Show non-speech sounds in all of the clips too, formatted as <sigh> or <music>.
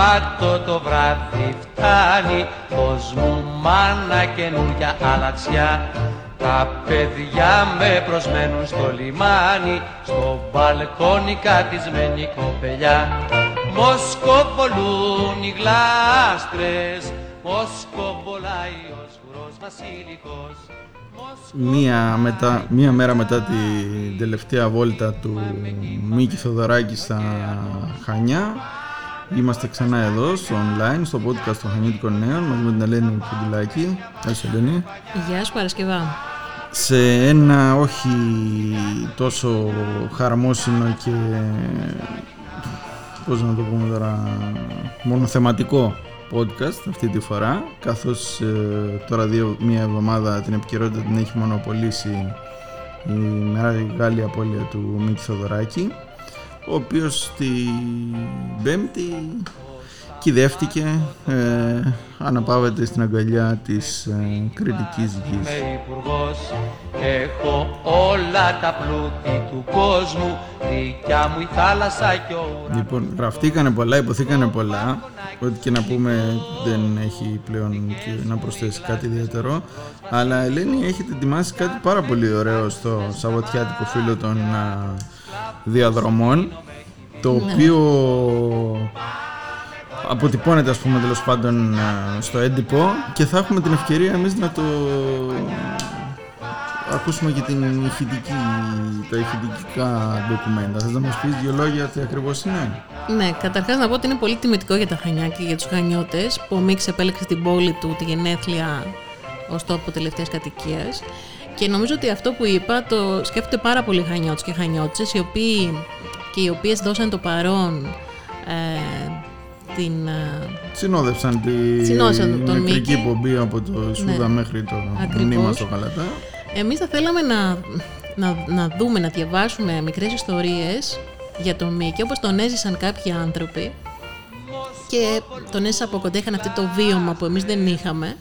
Σαββάτο το βράδυ φτάνει Πως μου μάνα καινούρια αλατσιά τα παιδιά με προσμένουν στο λιμάνι Στο μπαλκόνι κατισμένη κοπελιά. Μοσκοβολούν οι γλάστρες Μοσκοβολάει ο σγουρός βασιλικός Μία, μετά, μία μέρα μετά την τελευταία βόλτα του Μίκη Θοδωράκη στα Χανιά Είμαστε ξανά εδώ στο online, στο podcast των Χανιώτικων Νέων μαζί με την Ελένη Κουντουλάκη. Γεια σου Ελένη. Γεια σου Παρασκευά σε ένα όχι τόσο χαρμόσυνο και πώς να το πούμε τώρα μονοθεματικό podcast αυτή τη φορά καθώς ε, τώρα δύο, μία εβδομάδα την επικαιρότητα την έχει μονοπολίσει η μεγάλη απώλεια του Μίκη Θοδωράκη ο οποίος την Πέμπτη κυδεύτηκε, ε, αναπαύεται στην αγκαλιά της ε, κριτικής γης. Έχω όλα τα πλούτη του κόσμου, δικιά μου η θάλασσα και ο Λοιπόν, γραφτήκανε πολλά, υποθήκανε πολλά, ό,τι και να πούμε δεν έχει πλέον και να προσθέσει κάτι ιδιαίτερο, αλλά Ελένη έχετε ετοιμάσει κάτι πάρα πολύ ωραίο στο Σαββατιάτικο φίλο των διαδρομών, το ναι. οποίο αποτυπώνεται ας πούμε τέλος πάντων στο έντυπο και θα έχουμε την ευκαιρία εμείς να το ακούσουμε και την ηχητική, τα ηχητικά ντοκουμέντα. Θες να μας πεις δύο λόγια τι ακριβώς είναι; Ναι, καταρχάς να πω ότι είναι πολύ τιμητικό για τα Χανιά και για τους Χανιώτες που ο Μίξ επέλεξε την πόλη του, τη γενέθλια ως τόπο τελευταίας κατοικίας και νομίζω ότι αυτό που είπα το σκέφτονται πάρα πολλοί Χανιώτες και Χανιώτες οι οποίοι και οι οποίες δώσαν το παρόν ε, την... Συνόδευσαν τη Συνόδευσαν τον νεκρική πομπή από το Σούδα ναι. μέχρι το μνήμα στο Καλατά. Εμείς θα θέλαμε να, να, να δούμε, να διαβάσουμε μικρές ιστορίες για τον Μίκη, όπως τον έζησαν κάποιοι άνθρωποι και τον έζησαν από κοντά, είχαν αυτό το βίωμα που εμείς δεν είχαμε,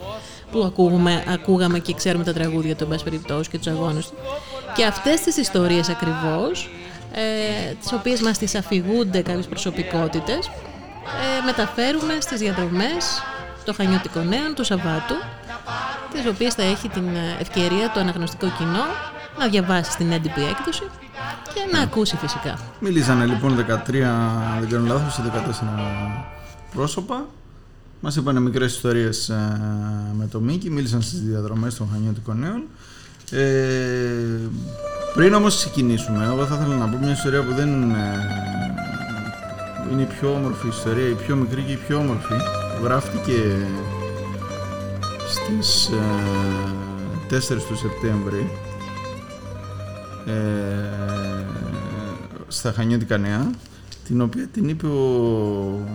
που ακούγαμε, ακούγαμε και ξέρουμε τα τραγούδια του, εν περιπτώσει, και τους αγώνες του. Και αυτές τις ιστορίες ακριβώς, ε, τις οποίες μας τις αφηγούνται κάποιες προσωπικότητες, ε, μεταφέρουμε στις διαδρομές το Χανιώτικο Νέων του Σαββάτου τις οποίες θα έχει την ευκαιρία το αναγνωστικό κοινό να διαβάσει στην έντυπη έκδοση και να ακούσει φυσικά. Μιλήσανε λοιπόν 13, δεν κάνω λάθος, σε 14 πρόσωπα. Μας είπαν μικρές ιστορίες ε, με το Μίκη, μίλησαν στις διαδρομές των Χανιώτικων Νέων. Ε, πριν όμως ξεκινήσουμε, εγώ θα ήθελα να πω μια ιστορία που δεν ε, είναι η πιο όμορφη ιστορία, η πιο μικρή και η πιο όμορφη. Γράφτηκε στις 4 ε, του Σεπτέμβρη ε, στα Χανιώτικα Νέα την οποία την είπε ο,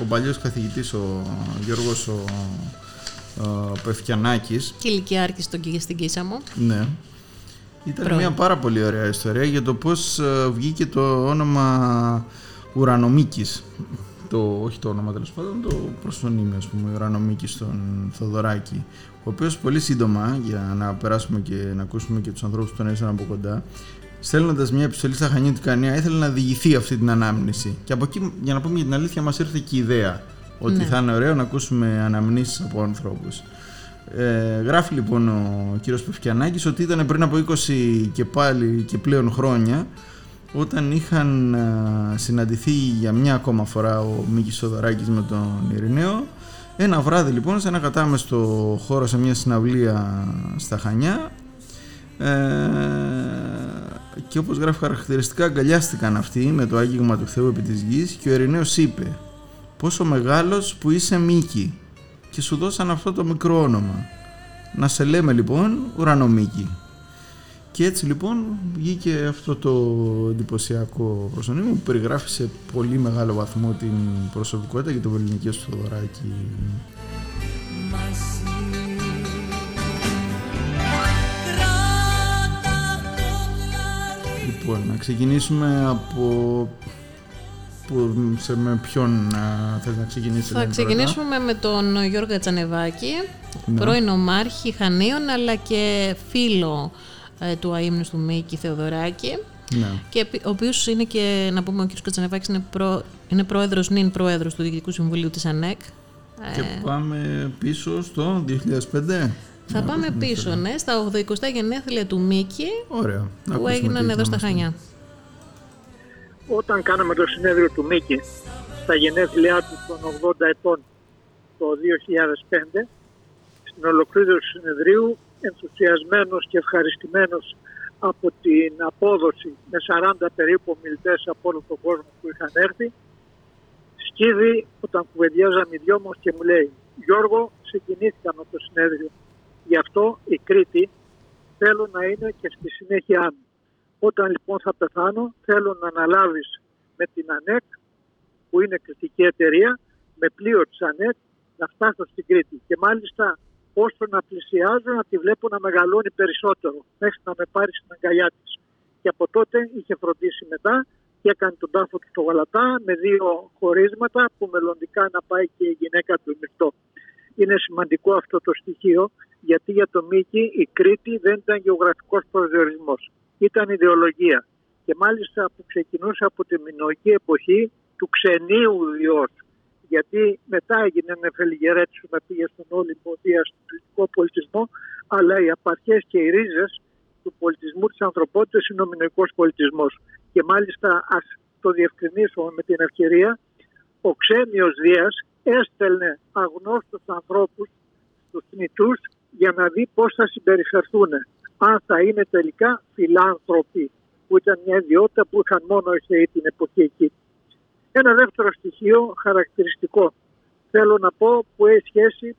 ο παλιός καθηγητής ο Γιώργος ο, ο Πεφκιανάκης. Και ηλικιάρχης στον στην Κίσαμο. Ναι. Ήταν μια πάρα πολύ ωραία ιστορία για το πώς ε, βγήκε το όνομα Ουρανομίκης. Το, όχι το όνομα τέλος πάντων, το προσωνύμιο, ας πούμε, Ουρανομίκης στον Θοδωράκη, ο οποίος πολύ σύντομα, για να περάσουμε και να ακούσουμε και τους ανθρώπους που τον έζησαν από κοντά, στέλνοντας μια επιστολή στα Χανιώτικα Νέα, ήθελε να διηγηθεί αυτή την ανάμνηση. Και από εκεί, για να πούμε για την αλήθεια, μας ήρθε και η ιδέα ότι ναι. θα είναι ωραίο να ακούσουμε αναμνήσεις από ανθρώπους. Ε, γράφει λοιπόν ο κύριος Πευκιανάκης ότι ήταν πριν από 20 και πάλι και πλέον χρόνια όταν είχαν συναντηθεί για μια ακόμα φορά ο Μίκης Σοδωράκης με τον Ειρηναίο ένα βράδυ λοιπόν σε ένα κατάμεστο χώρο σε μια συναυλία στα Χανιά ε, και όπως γράφει χαρακτηριστικά αγκαλιάστηκαν αυτοί με το άγγιγμα του Θεού επί της γης και ο Ειρηναίος είπε πόσο μεγάλος που είσαι Μίκη και σου δώσαν αυτό το μικρό όνομα να σε λέμε λοιπόν ουρανομίκη και έτσι λοιπόν βγήκε αυτό το εντυπωσιακό προσωνύμιο που περιγράφει σε πολύ μεγάλο βαθμό την προσωπικότητα και το ελληνική του Θοδωράκη. Λοιπόν, να ξεκινήσουμε από που, σε, με ποιον θες να ξεκινήσεις. Θα ξεκινήσουμε με τον Γιώργο Τσανεβάκη, ναι. πρώην ομάρχη Χανίων αλλά και φίλο ε, του αείμνου του Μίκη Θεοδωράκη. Ναι. Και ο οποίος είναι και, να πούμε, ο κ. Κατσανεβάκης είναι, προ, είναι πρόεδρος, νυν πρόεδρος του Διοικητικού Συμβουλίου της ΑΝΕΚ. Και Ε, πάμε πίσω στο 2005. Θα πάμε πίσω, ναι, στα 80 γενέθλια του Μίκη Ωραία. Να που ακούσουμε έγιναν τι εδώ στα μας Χανιά. Όταν κάναμε το συνέδριο του Μίκη στα γενέθλιά του των 80 ετών το 2005, στην ολοκλήρωση του συνεδρίου, ενθουσιασμένος και ευχαριστημένος από την απόδοση με 40 περίπου μιλητές από όλο τον κόσμο που είχαν έρθει, σκύβει όταν κουβεντιάζαμε οι δυο μας και μου λέει «Γιώργο, συγκινήθηκα με το συνέδριο. Γι' αυτό η Κρήτη θέλω να είναι και στη συνέχεια μου. Όταν λοιπόν θα πεθάνω θέλω να αναλάβεις με την ΑΝΕΚ που είναι κριτική εταιρεία με πλοίο της ΑΝΕΚ να φτάσω στην Κρήτη και μάλιστα όσο να πλησιάζω να τη βλέπω να μεγαλώνει περισσότερο μέχρι να με πάρει στην αγκαλιά της. Και από τότε είχε φροντίσει μετά και έκανε τον τάφο του στο Γαλατά με δύο χωρίσματα που μελλοντικά να πάει και η γυναίκα του μυρτό. Είναι σημαντικό αυτό το στοιχείο γιατί για το Μίκη η Κρήτη δεν ήταν γεωγραφικός προσδιορισμός. Ήταν ιδεολογία. Και μάλιστα που ξεκινούσε από τη μινοϊκή εποχή του ξενίου ιδιός. Γιατί μετά έγινε νεφελιγερέτης που πήγε στον Όλυμπο Δία στον κριτικό πολιτισμό, αλλά οι απαρχές και οι ρίζες του πολιτισμού της ανθρωπότητας είναι ο μινοϊκός πολιτισμός. Και μάλιστα ας το διευκρινίσουμε με την ευκαιρία, ο ξένιος Δίας έστελνε αγνώστους ανθρώπους στους νητούς για να δει πώς θα συμπεριφερθούν. Αν θα είναι τελικά φιλάνθρωποι, που ήταν μια ιδιότητα που είχαν μόνο οι Θεοί την εποχή εκεί. Ένα δεύτερο στοιχείο χαρακτηριστικό θέλω να πω που έχει σχέση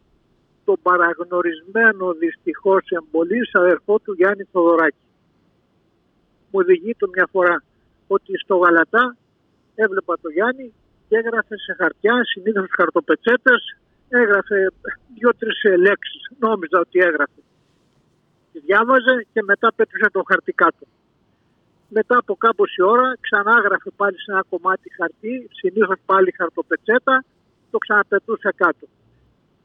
τον παραγνωρισμένο δυστυχώς εμπολής αδερφό του Γιάννη Θοδωράκη. Μου διηγείται μια φορά ότι στο Γαλατά έβλεπα το Γιάννη και έγραφε σε χαρτιά, συνήθως χαρτοπετσέτες, έγραφε δύο-τρεις λέξεις, νόμιζα ότι έγραφε. Τη διάβαζε και μετά πέτουσε το χαρτί κάτω. Μετά από κάμποση ώρα ξανά έγραφε πάλι σε ένα κομμάτι χαρτί, συνήθως πάλι χαρτοπετσέτα, το ξαναπετούσε κάτω.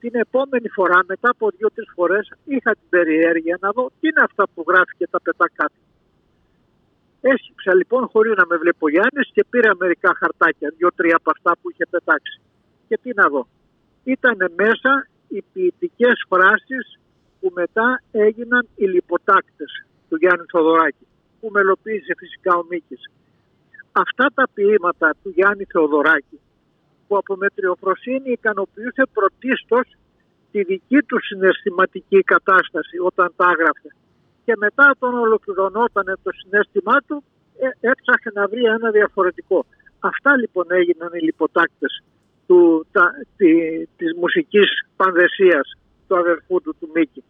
Την επόμενη φορά, μετά από δύο-τρεις φορές, είχα την περιέργεια να δω τι είναι αυτά που γράφει και τα πετά κάτω. Έσκυψα λοιπόν χωρίς να με βλέπει ο Γιάννης και πήρα μερικά χαρτάκια, δύο-τρία από αυτά που είχε πετάξει. Και τι να δω. Ήταν μέσα οι ποιητικές φράσεις που μετά έγιναν οι λιποτάκτες του Γιάννη Θοδωράκη, που μελοποίησε φυσικά ο Μίκης. Αυτά τα ποίηματα του Γιάννη Θεοδωράκη, που από μετριοφροσύνη ικανοποιούσε πρωτίστως τη δική του συναισθηματική κατάσταση όταν τα έγραφε και μετά όταν ολοκληρωνόταν το συνέστημά του ε, έψαχνε να βρει ένα διαφορετικό. Αυτά λοιπόν έγιναν οι λιποτάκτες του, τα, τη, της μουσικής πανδεσίας του αδερφού του του Μίκη.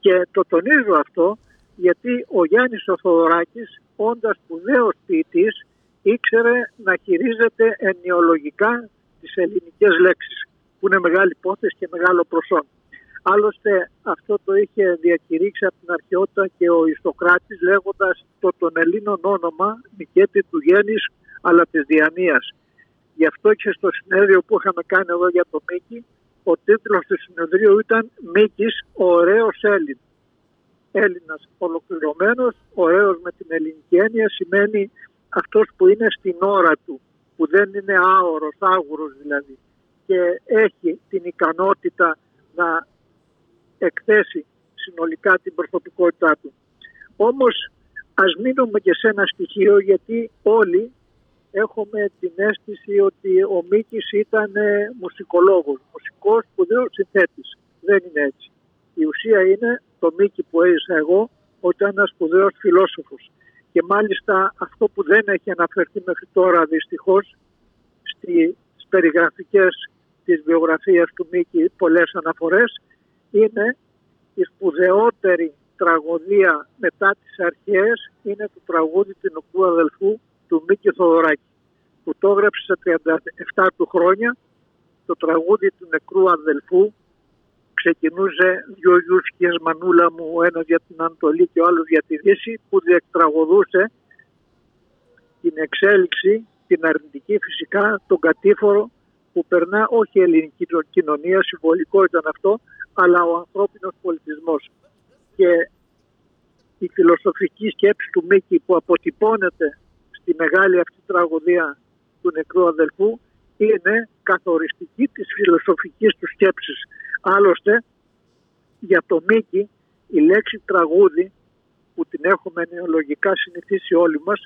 Και το τονίζω αυτό γιατί ο Γιάννης ο Θοδωράκης όντας σπουδαίος ποιητής ήξερε να χειρίζεται ενιολογικά τις ελληνικές λέξεις που είναι μεγάλη υπόθεση και μεγάλο προσόν. Άλλωστε αυτό το είχε διακηρύξει από την αρχαιότητα και ο Ιστοκράτης λέγοντας το των Ελλήνων όνομα Νικέτη του Γέννης αλλά της Διανίας. Γι' αυτό και στο συνέδριο που είχαμε κάνει εδώ για το Μίκη ο τίτλος του συνεδρίου ήταν Μίκης ο ωραίος Έλλην. Έλληνας ολοκληρωμένος, ωραίος με την ελληνική έννοια σημαίνει αυτός που είναι στην ώρα του, που δεν είναι άωρος, άγουρος δηλαδή και έχει την ικανότητα να εκθέσει συνολικά την προσωπικότητά του. Όμως ας μείνουμε και σε ένα στοιχείο γιατί όλοι έχουμε την αίσθηση ότι ο Μίκης ήταν μουσικολόγος, μουσικός σπουδαίος συνθέτης. Δεν είναι έτσι. Η ουσία είναι το Μίκη που έζησα εγώ ότι ήταν ένας σπουδαίος φιλόσοφος. Και μάλιστα αυτό που δεν έχει αναφερθεί μέχρι τώρα δυστυχώς στις περιγραφικές της βιογραφίας του Μίκη πολλές αναφορές είναι η σπουδαιότερη τραγωδία μετά τις αρχές είναι το τραγούδι του νοκού αδελφού του Μίκη Θοδωράκη που το έγραψε σε 37 του χρόνια. Το τραγούδι του νεκρού αδελφού ξεκινούσε δυο γιούσκες μανούλα μου ο ένας για την Ανατολή και ο άλλος για τη Δύση που διεκτραγωδούσε την εξέλιξη την αρνητική φυσικά τον κατήφορο που περνά όχι η ελληνική κοινωνία, συμβολικό ήταν αυτό, αλλά ο ανθρώπινος πολιτισμός. Και η φιλοσοφική σκέψη του Μίκη που αποτυπώνεται στη μεγάλη αυτή τραγωδία του νεκρού αδελφού είναι καθοριστική της φιλοσοφικής του σκέψης. Άλλωστε, για το Μίκη η λέξη τραγούδι που την έχουμε νεολογικά συνηθίσει όλοι μας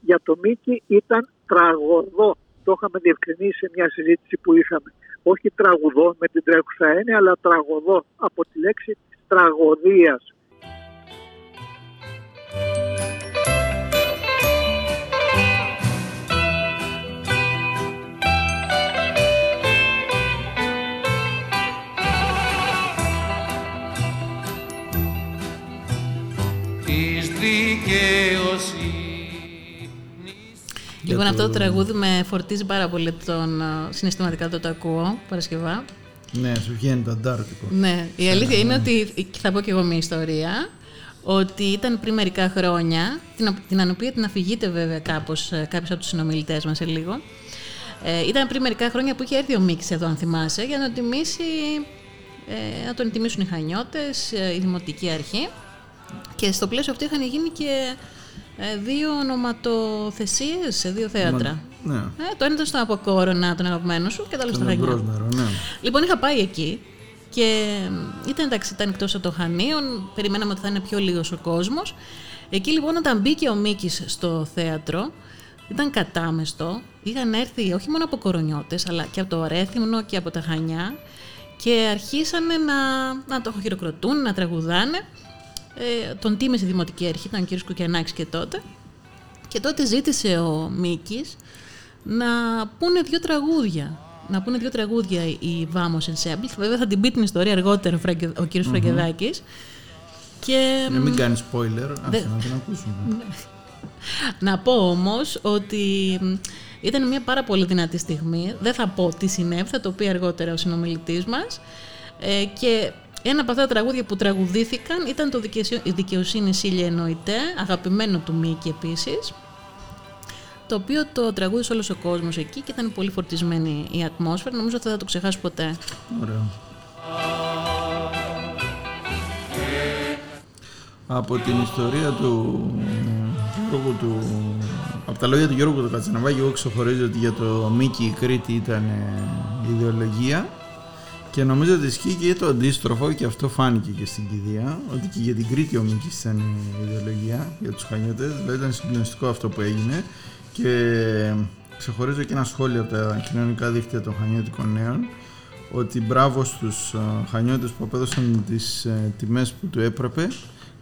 για το Μίκη ήταν τραγωδό. Το είχαμε διευκρινίσει σε μια συζήτηση που είχαμε. Όχι τραγουδό με την τρέχουσα έννοια, αλλά τραγωδό από τη λέξη της τραγωδίας. Λοιπόν, αυτό το τραγούδι με φορτίζει πάρα πολύ τον συναισθηματικά το το ακούω Παρασκευά. Ναι, σου βγαίνει το αντάρτικο. Ναι, η αλήθεια είναι ότι, θα πω και εγώ μια ιστορία, ότι ήταν πριν μερικά χρόνια, την, την οποία την αφηγείται βέβαια κάπως, ε, κάποιος από τους συνομιλητές μας σε λίγο, ε, ήταν πριν μερικά χρόνια που είχε έρθει ο Μίξ εδώ, αν θυμάσαι, για να, τιμήσει, ε, να τον τιμήσουν οι Χανιώτες, ε, η Δημοτική Αρχή. Και στο πλαίσιο αυτό είχαν γίνει και ε, δύο ονοματοθεσίες σε δύο θέατρα. Ναι. Ε, το ένα ήταν στο Αποκόρονα, τον αγαπημένο σου, και το άλλο στο Χανιά. Ναι. Λοιπόν, είχα πάει εκεί και ήταν εντάξει, ήταν εκτός από το Χανίων, περιμέναμε ότι θα είναι πιο λίγος ο κόσμος. Εκεί λοιπόν, όταν μπήκε ο Μίκης στο θέατρο, ήταν κατάμεστο. Είχαν έρθει όχι μόνο από κορονιώτες, αλλά και από το Ρέθυμνο και από τα Χανιά και αρχίσανε να, να το χειροκροτούν, να τραγουδάνε ε, τον τίμησε η Δημοτική Αρχή, ήταν ο κ. Κουκιανάκης και τότε. Και τότε ζήτησε ο Μίκης να πούνε δύο τραγούδια. Να πούνε δύο τραγούδια οι Vamos Ensemble. Βέβαια θα την πει την ιστορία αργότερα ο κ. mm Φραγκεδάκης. Και... Να μην κάνεις spoiler, Δε... να την ακούσουμε. <laughs> να πω όμως ότι ήταν μια πάρα πολύ δυνατή στιγμή. Δεν θα πω τι συνέβη, θα το πει αργότερα ο συνομιλητής μας. Ε, και ένα από αυτά τα τραγούδια που τραγουδήθηκαν ήταν το «Η δικαιοσύνη Σίλια εννοείται», αγαπημένο του Μίκη επίσης, το οποίο το τραγούδισε όλος ο κόσμος εκεί και ήταν πολύ φορτισμένη η ατμόσφαιρα. Νομίζω ότι δεν θα το ξεχάσω ποτέ. Ωραίο. Από την ιστορία του Γιώργου του... Από τα λόγια του Γιώργου του Κατσαναβάκη, εγώ ξεχωρίζω ότι για το Μίκη η Κρήτη ήταν ιδεολογία και νομίζω ότι ισχύει και το αντίστροφο και αυτό φάνηκε και στην κηδεία, ότι και για την Κρήτη ο Μίκης ήταν η ιδεολογία για τους Χανιώτες, δηλαδή ήταν συγκλονιστικό αυτό που έγινε. Και ξεχωρίζω και ένα σχόλιο από τα κοινωνικά δίκτυα των Χανιώτικων Νέων ότι μπράβο στους Χανιώτες που απέδωσαν τις ε, τιμές που του έπρεπε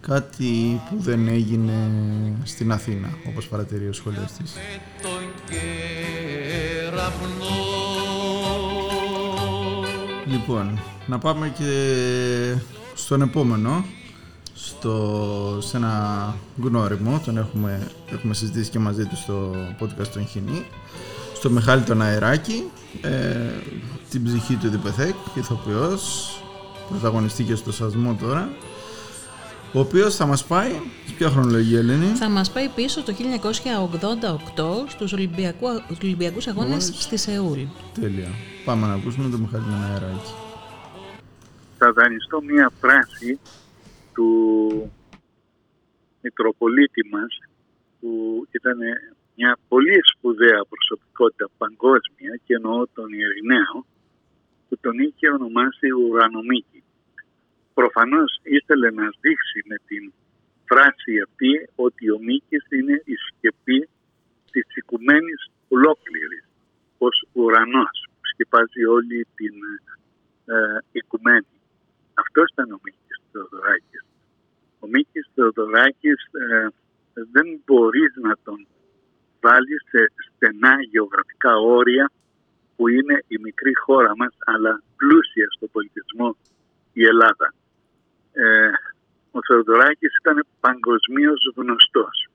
κάτι που δεν έγινε στην Αθήνα, όπως παρατηρεί ο σχολιαστής. Λοιπόν, να πάμε και στον επόμενο, στο, σε ένα γνώριμο, τον έχουμε, έχουμε συζητήσει και μαζί του στο podcast των Χινή, στο Μιχάλη τον Αεράκη, ε, την ψυχή του Διπεθέκ, ηθοποιός, πρωταγωνιστή και στο σασμό τώρα, ο οποίος θα μας πάει. Σε ποια χρονολογία, Ελένη; Θα μας πάει πίσω το 1988 στους Ολυμπιακού Αγώνες στη Σεούλ. Τέλεια. Πάμε να ακούσουμε το Μιχάλη Μεναεράκη. Θα δανειστώ μία φράση του Μητροπολίτη μας που ήταν μια πολύ σπουδαία προσωπικότητα παγκόσμια και εννοώ τον Ειρηναίο που τον είχε ονομάσει Ουρανομίκη. Προφανώς ήθελε να δείξει με την φράση αυτή ότι ο Μίκης είναι η σκεπή της οικουμένης ολόκληρης ως ουρανός σκεπάζει όλη την ε, οικουμένη. Αυτός ήταν ο Μίκης Θεοδωράκης. Ο Μίκης Θεοδωράκης ε, δεν μπορείς να τον βάλεις σε στενά γεωγραφικά όρια που είναι η μικρή χώρα μας αλλά πλούσια στο πολιτισμό η Ελλάδα. Ε, ο Θεοδωράκης ήταν παγκοσμίως γνωστός.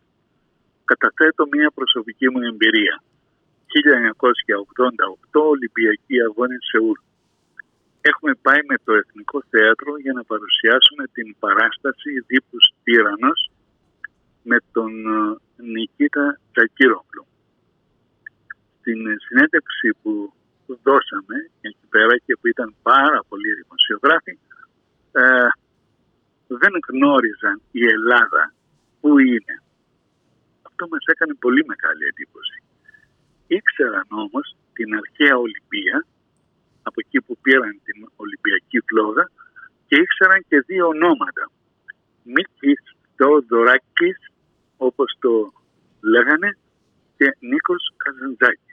Καταθέτω μια προσωπική μου εμπειρία. 1988 Ολυμπιακή Αγώνες Σεούλ. Έχουμε πάει με το Εθνικό Θέατρο για να παρουσιάσουμε την παράσταση Δίπους Τύρανος με τον ε, Νικήτα Τσακύρογλου. Στην συνέντευξη που δώσαμε εκεί πέρα και που ήταν πάρα πολλοί δημοσιογράφοι ε, δεν γνώριζαν η Ελλάδα πού είναι. Αυτό μας έκανε πολύ μεγάλη εντύπωση. Ήξεραν όμως την αρχαία Ολυμπία, από εκεί που πήραν την Ολυμπιακή φλόγα, και ήξεραν και δύο ονόματα. Μίκης Θεοδωράκης, όπως το λέγανε, και Νίκος Καζαντζάκης.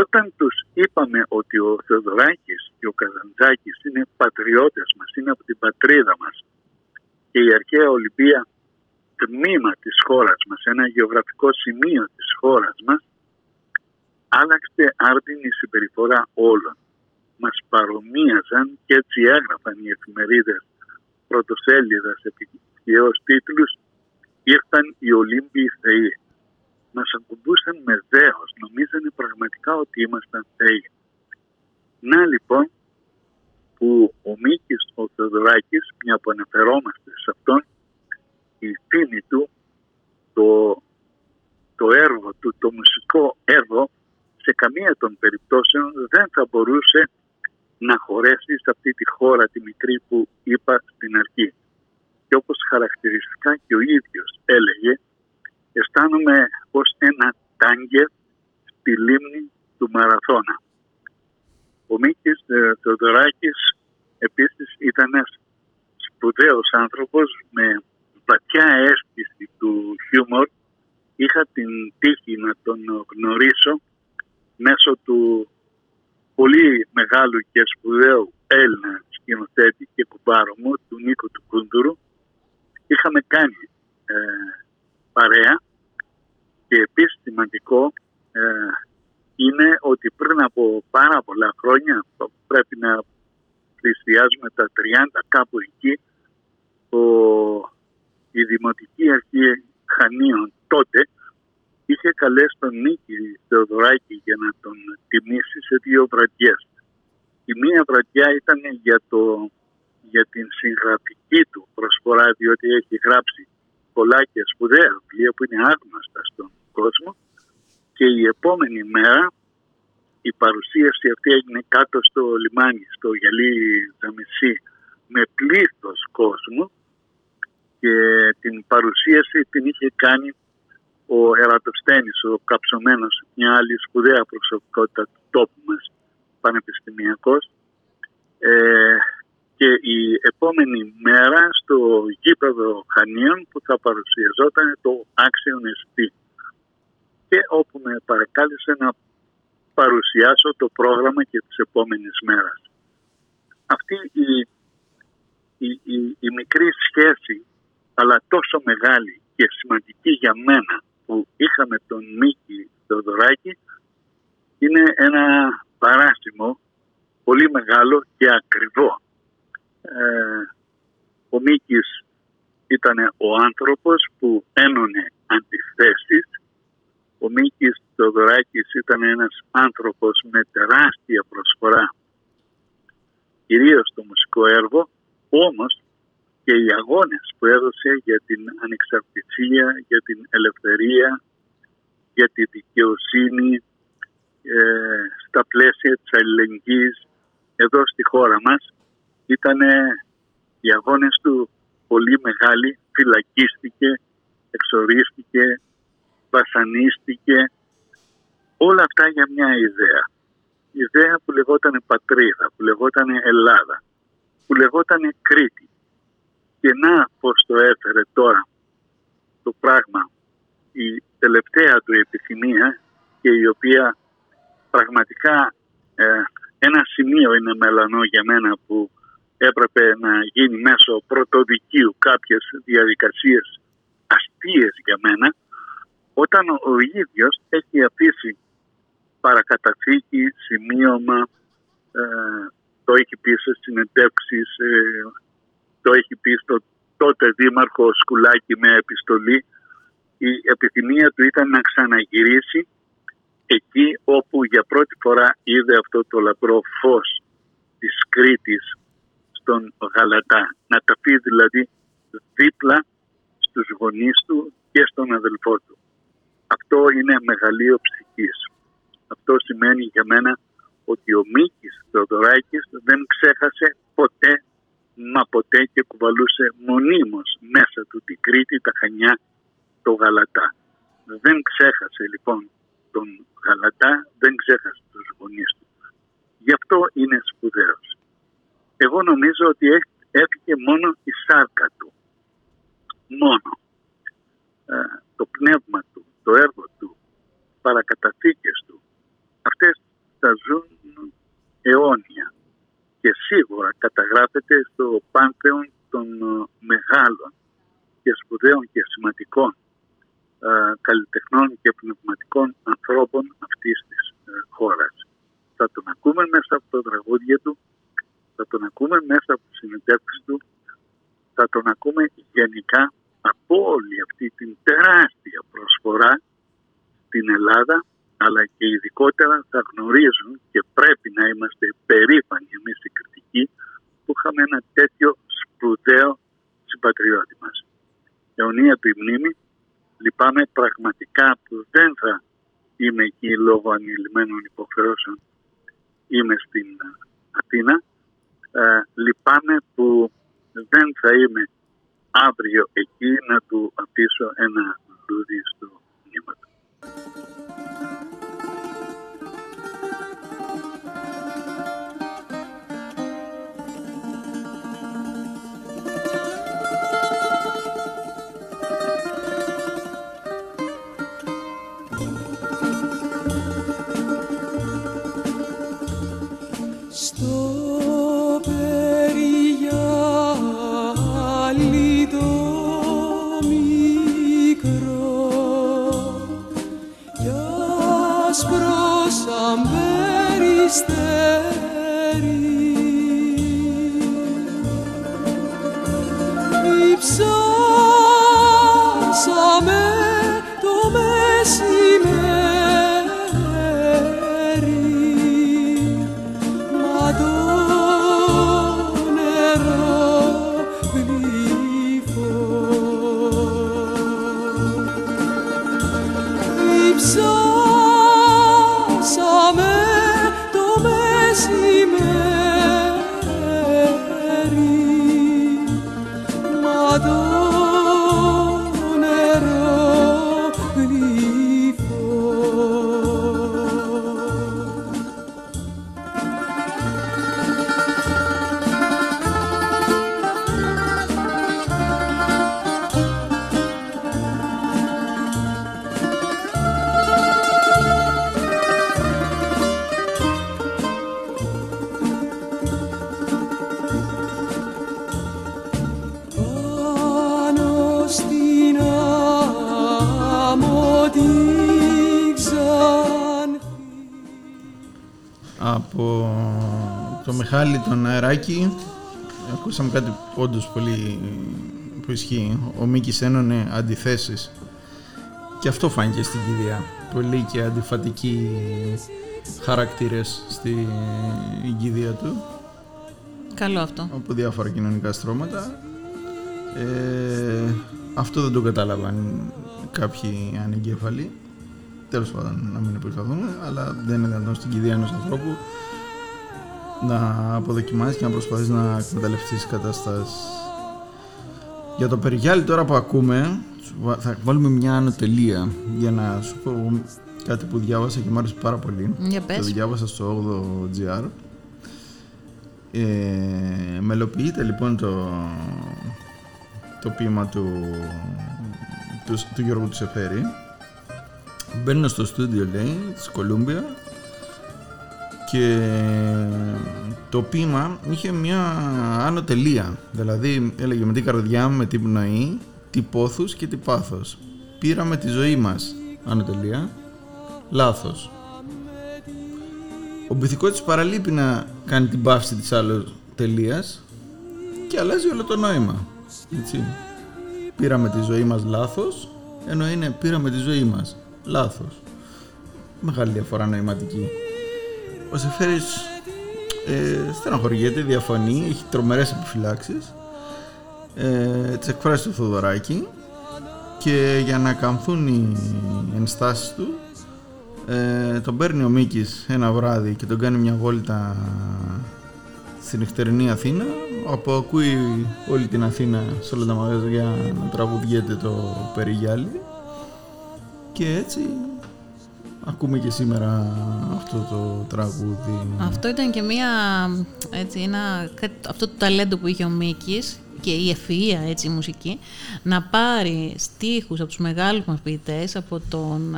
Όταν τους είπαμε ότι ο Θεοδωράκης και ο Καζαντζάκης είναι πατριώτες μας, είναι από την πατρίδα μας και η αρχαία Ολυμπία τμήμα της χώρας μας, ένα γεωγραφικό σημείο της χώρας μας, άλλαξε άρτινη συμπεριφορά όλων. Μας παρομοίαζαν και έτσι έγραφαν οι εφημερίδες πρωτοσέλιδας σε επικοινωνιαίους τίτλους «Ήρθαν οι Ολύμπιοι Θεοί». Μας ακουμπούσαν με δέος, νομίζανε πραγματικά ότι ήμασταν Θεοί. Να λοιπόν που ο Μίκης ο Θεοδωράκης, μια που αναφερόμαστε σε αυτόν, η φήμη του, το, το έργο του, το μουσικό έργο, σε καμία των περιπτώσεων δεν θα μπορούσε να χωρέσει σε αυτή τη χώρα τη μικρή που είπα στην αρχή. Και όπως χαρακτηριστικά και ο ίδιος έλεγε, αισθάνομαι ως ένα τάγκερ στη λίμνη του Μαραθώνα. Ο Μίκης ε, Θεοδωράκης επίσης ήταν ένας σπουδαίος άνθρωπος με βαθιά αίσθηση του χιούμορ. Είχα την τύχη να τον γνωρίσω μέσω του πολύ μεγάλου και σπουδαίου Έλληνα σκηνοθέτη και κουμπάρο μου, του Νίκο του Κούντουρου. Είχαμε κάνει ε, παρέα και επίσης σημαντικό ε, είναι ότι πριν από πάρα πολλά χρόνια, πρέπει να πλησιάζουμε τα 30 κάπου εκεί, ο, η Δημοτική Αρχή Χανίων τότε είχε καλέσει τον Νίκη Θεοδωράκη για να τον τιμήσει σε δύο βραδιές. Η μία βραδιά ήταν για, το, για την συγγραφική του προσφορά, διότι έχει γράψει πολλά και σπουδαία βιβλία που είναι άγνωστα στον κόσμο και η επόμενη μέρα η παρουσίαση αυτή έγινε κάτω στο λιμάνι, στο γυαλί Ζαμισή με πλήθος κόσμου και την παρουσίαση την είχε κάνει ο Ερατοστένης, ο Καψωμένος, μια άλλη σπουδαία προσωπικότητα του τόπου μας, πανεπιστημιακός. Ε, και η επόμενη μέρα στο γήπεδο Χανίων που θα παρουσιαζόταν το Action SP και όπου με παρακάλεσε να παρουσιάσω το πρόγραμμα και τις επόμενες μέρες. Αυτή η, η, η, η μικρή σχέση αλλά τόσο μεγάλη και σημαντική για μένα που είχαμε τον Μίκη Θεοδωράκη είναι ένα παράσημο πολύ μεγάλο και ακριβό. Ε, ο Μίκης ήταν ο άνθρωπος που ένωνε αντιθέσεις. Ο Μίκης Θεοδωράκης ήταν ένας άνθρωπος με τεράστια προσφορά κυρίως στο μουσικό έργο, όμως και οι αγώνες που έδωσε για την ανεξαρτησία, για την ελευθερία, για τη δικαιοσύνη ε, στα πλαίσια της αλληλεγγύης εδώ στη χώρα μας ήταν οι αγώνες του πολύ μεγάλοι, φυλακίστηκε, εξορίστηκε, βασανίστηκε, όλα αυτά για μια ιδέα. Ιδέα που λεγόταν πατρίδα, που λεγόταν Ελλάδα, που λεγόταν Κρήτη. Και να πώς το έφερε τώρα το πράγμα η τελευταία του επιθυμία και η οποία πραγματικά ε, ένα σημείο είναι μελανό για μένα που έπρεπε να γίνει μέσω πρωτοδικίου κάποιες διαδικασίες αστείες για μένα όταν ο ίδιος έχει αφήσει παρακαταθήκη, σημείωμα, ε, το έχει πει σε συνεντεύξεις, ε, το έχει πει στο τότε δήμαρχο Σκουλάκη με επιστολή. Η επιθυμία του ήταν να ξαναγυρίσει εκεί όπου για πρώτη φορά είδε αυτό το λαμπρό φως της Κρήτης στον Γαλατά. Να ταφεί δηλαδή δίπλα στους γονείς του και στον αδελφό του. Αυτό είναι μεγαλείο ψυχής. Αυτό σημαίνει για μένα ότι ο Μίκης Θεοδωράκης δεν ξέχασε ποτέ μα ποτέ και κουβαλούσε μονίμως μέσα του την Κρήτη, τα Χανιά, το Γαλατά. Δεν ξέχασε λοιπόν τον Γαλατά, δεν ξέχασε τους γονείς του. Γι' αυτό είναι σπουδαίος. Εγώ νομίζω ότι έφυγε μόνο η σάρκα του. Μόνο. Ε, το πνεύμα του, το έργο του, παρακαταθήκες του, αυτές θα ζουν αιώνια και σίγουρα καταγράφεται στο πάνθεον των ε, μεγάλων και σπουδαίων και σημαντικών ε, καλλιτεχνών και πνευματικών ανθρώπων αυτής της ε, χώρας. Θα τον ακούμε μέσα από το τραγούδια του, θα τον ακούμε μέσα από τις συνεντεύξεις του, θα τον ακούμε γενικά από όλη αυτή την τεράστια προσφορά στην Ελλάδα αλλά και ειδικότερα θα γνωρίζουν και πρέπει να είμαστε περήφανοι εμείς οι κριτικοί που είχαμε ένα τέτοιο σπουδαίο συμπατριώτη μας. Αιωνία του η μνήμη, λυπάμαι πραγματικά που δεν θα είμαι εκεί λόγω ανηλυμένων υποχρεώσεων, είμαι στην Αθήνα. Ε, λυπάμαι που δεν θα είμαι αύριο εκεί να του αφήσω ένα λουλούδι στο μνήμα του. Τον Αεράκη ακούσαμε κάτι όντως πολύ που ισχύει. Ο Μίκης ένωνε αντιθέσεις και αυτό φάνηκε στην κηδεία. Πολύ και αντιφατικοί χαρακτήρες στην κηδεία του. Καλό αυτό. Από διάφορα κοινωνικά στρώματα. Ε, αυτό δεν το κατάλαβαν κάποιοι ανεγκέφαλοι. Τέλος πάντων να μην επεκταθούμε, αλλά δεν είναι δυνατόν στην κηδεία ενός ανθρώπου να αποδοκιμάσεις και να προσπαθείς να εκμεταλλευτείς τις κατάσταση. Για το περιγιάλι τώρα που ακούμε, θα βάλουμε μια ανωτελεία για να σου πω κάτι που διάβασα και μου άρεσε πάρα πολύ. Για πες. Το διάβασα στο 8ο GR. Ε, μελοποιείται λοιπόν το, το ποίημα του, του, του Γιώργου Τσεφέρη. Μπαίνω στο στούντιο λέει της Κολούμπια και το ποίημα είχε μια άνω τελεία. Δηλαδή έλεγε με την καρδιά με την πνοή, τι πόθους και τι πάθος. Πήραμε τη ζωή μας, άνω τελεία, λάθος. Ο μπιθικότης παραλείπει να κάνει την παύση της άλλης τελείας και αλλάζει όλο το νόημα. Έτσι. Πήραμε τη ζωή μας λάθος, ενώ είναι πήραμε τη ζωή μας λάθος. Μεγάλη διαφορά νοηματική. Ο Σεφέρης ε, στεναχωριέται, διαφωνεί, έχει τρομερές επιφυλάξεις. Ε, τις εκφράσει του Θοδωράκη και για να καμφθούν οι ενστάσεις του ε, τον παίρνει ο Μίκης ένα βράδυ και τον κάνει μια βόλτα στη νυχτερινή Αθήνα από ακούει όλη την Αθήνα σε όλα τα μαγαζιά να τραγουδιέται το Περιγιάλι. Και έτσι ακούμε και σήμερα αυτό το τραγούδι. Αυτό ήταν και μία, έτσι, ένα, αυτό το ταλέντο που είχε ο Μίκης και η ευφυΐα έτσι η μουσική να πάρει στίχους από τους μεγάλους μας ποιητές από τον,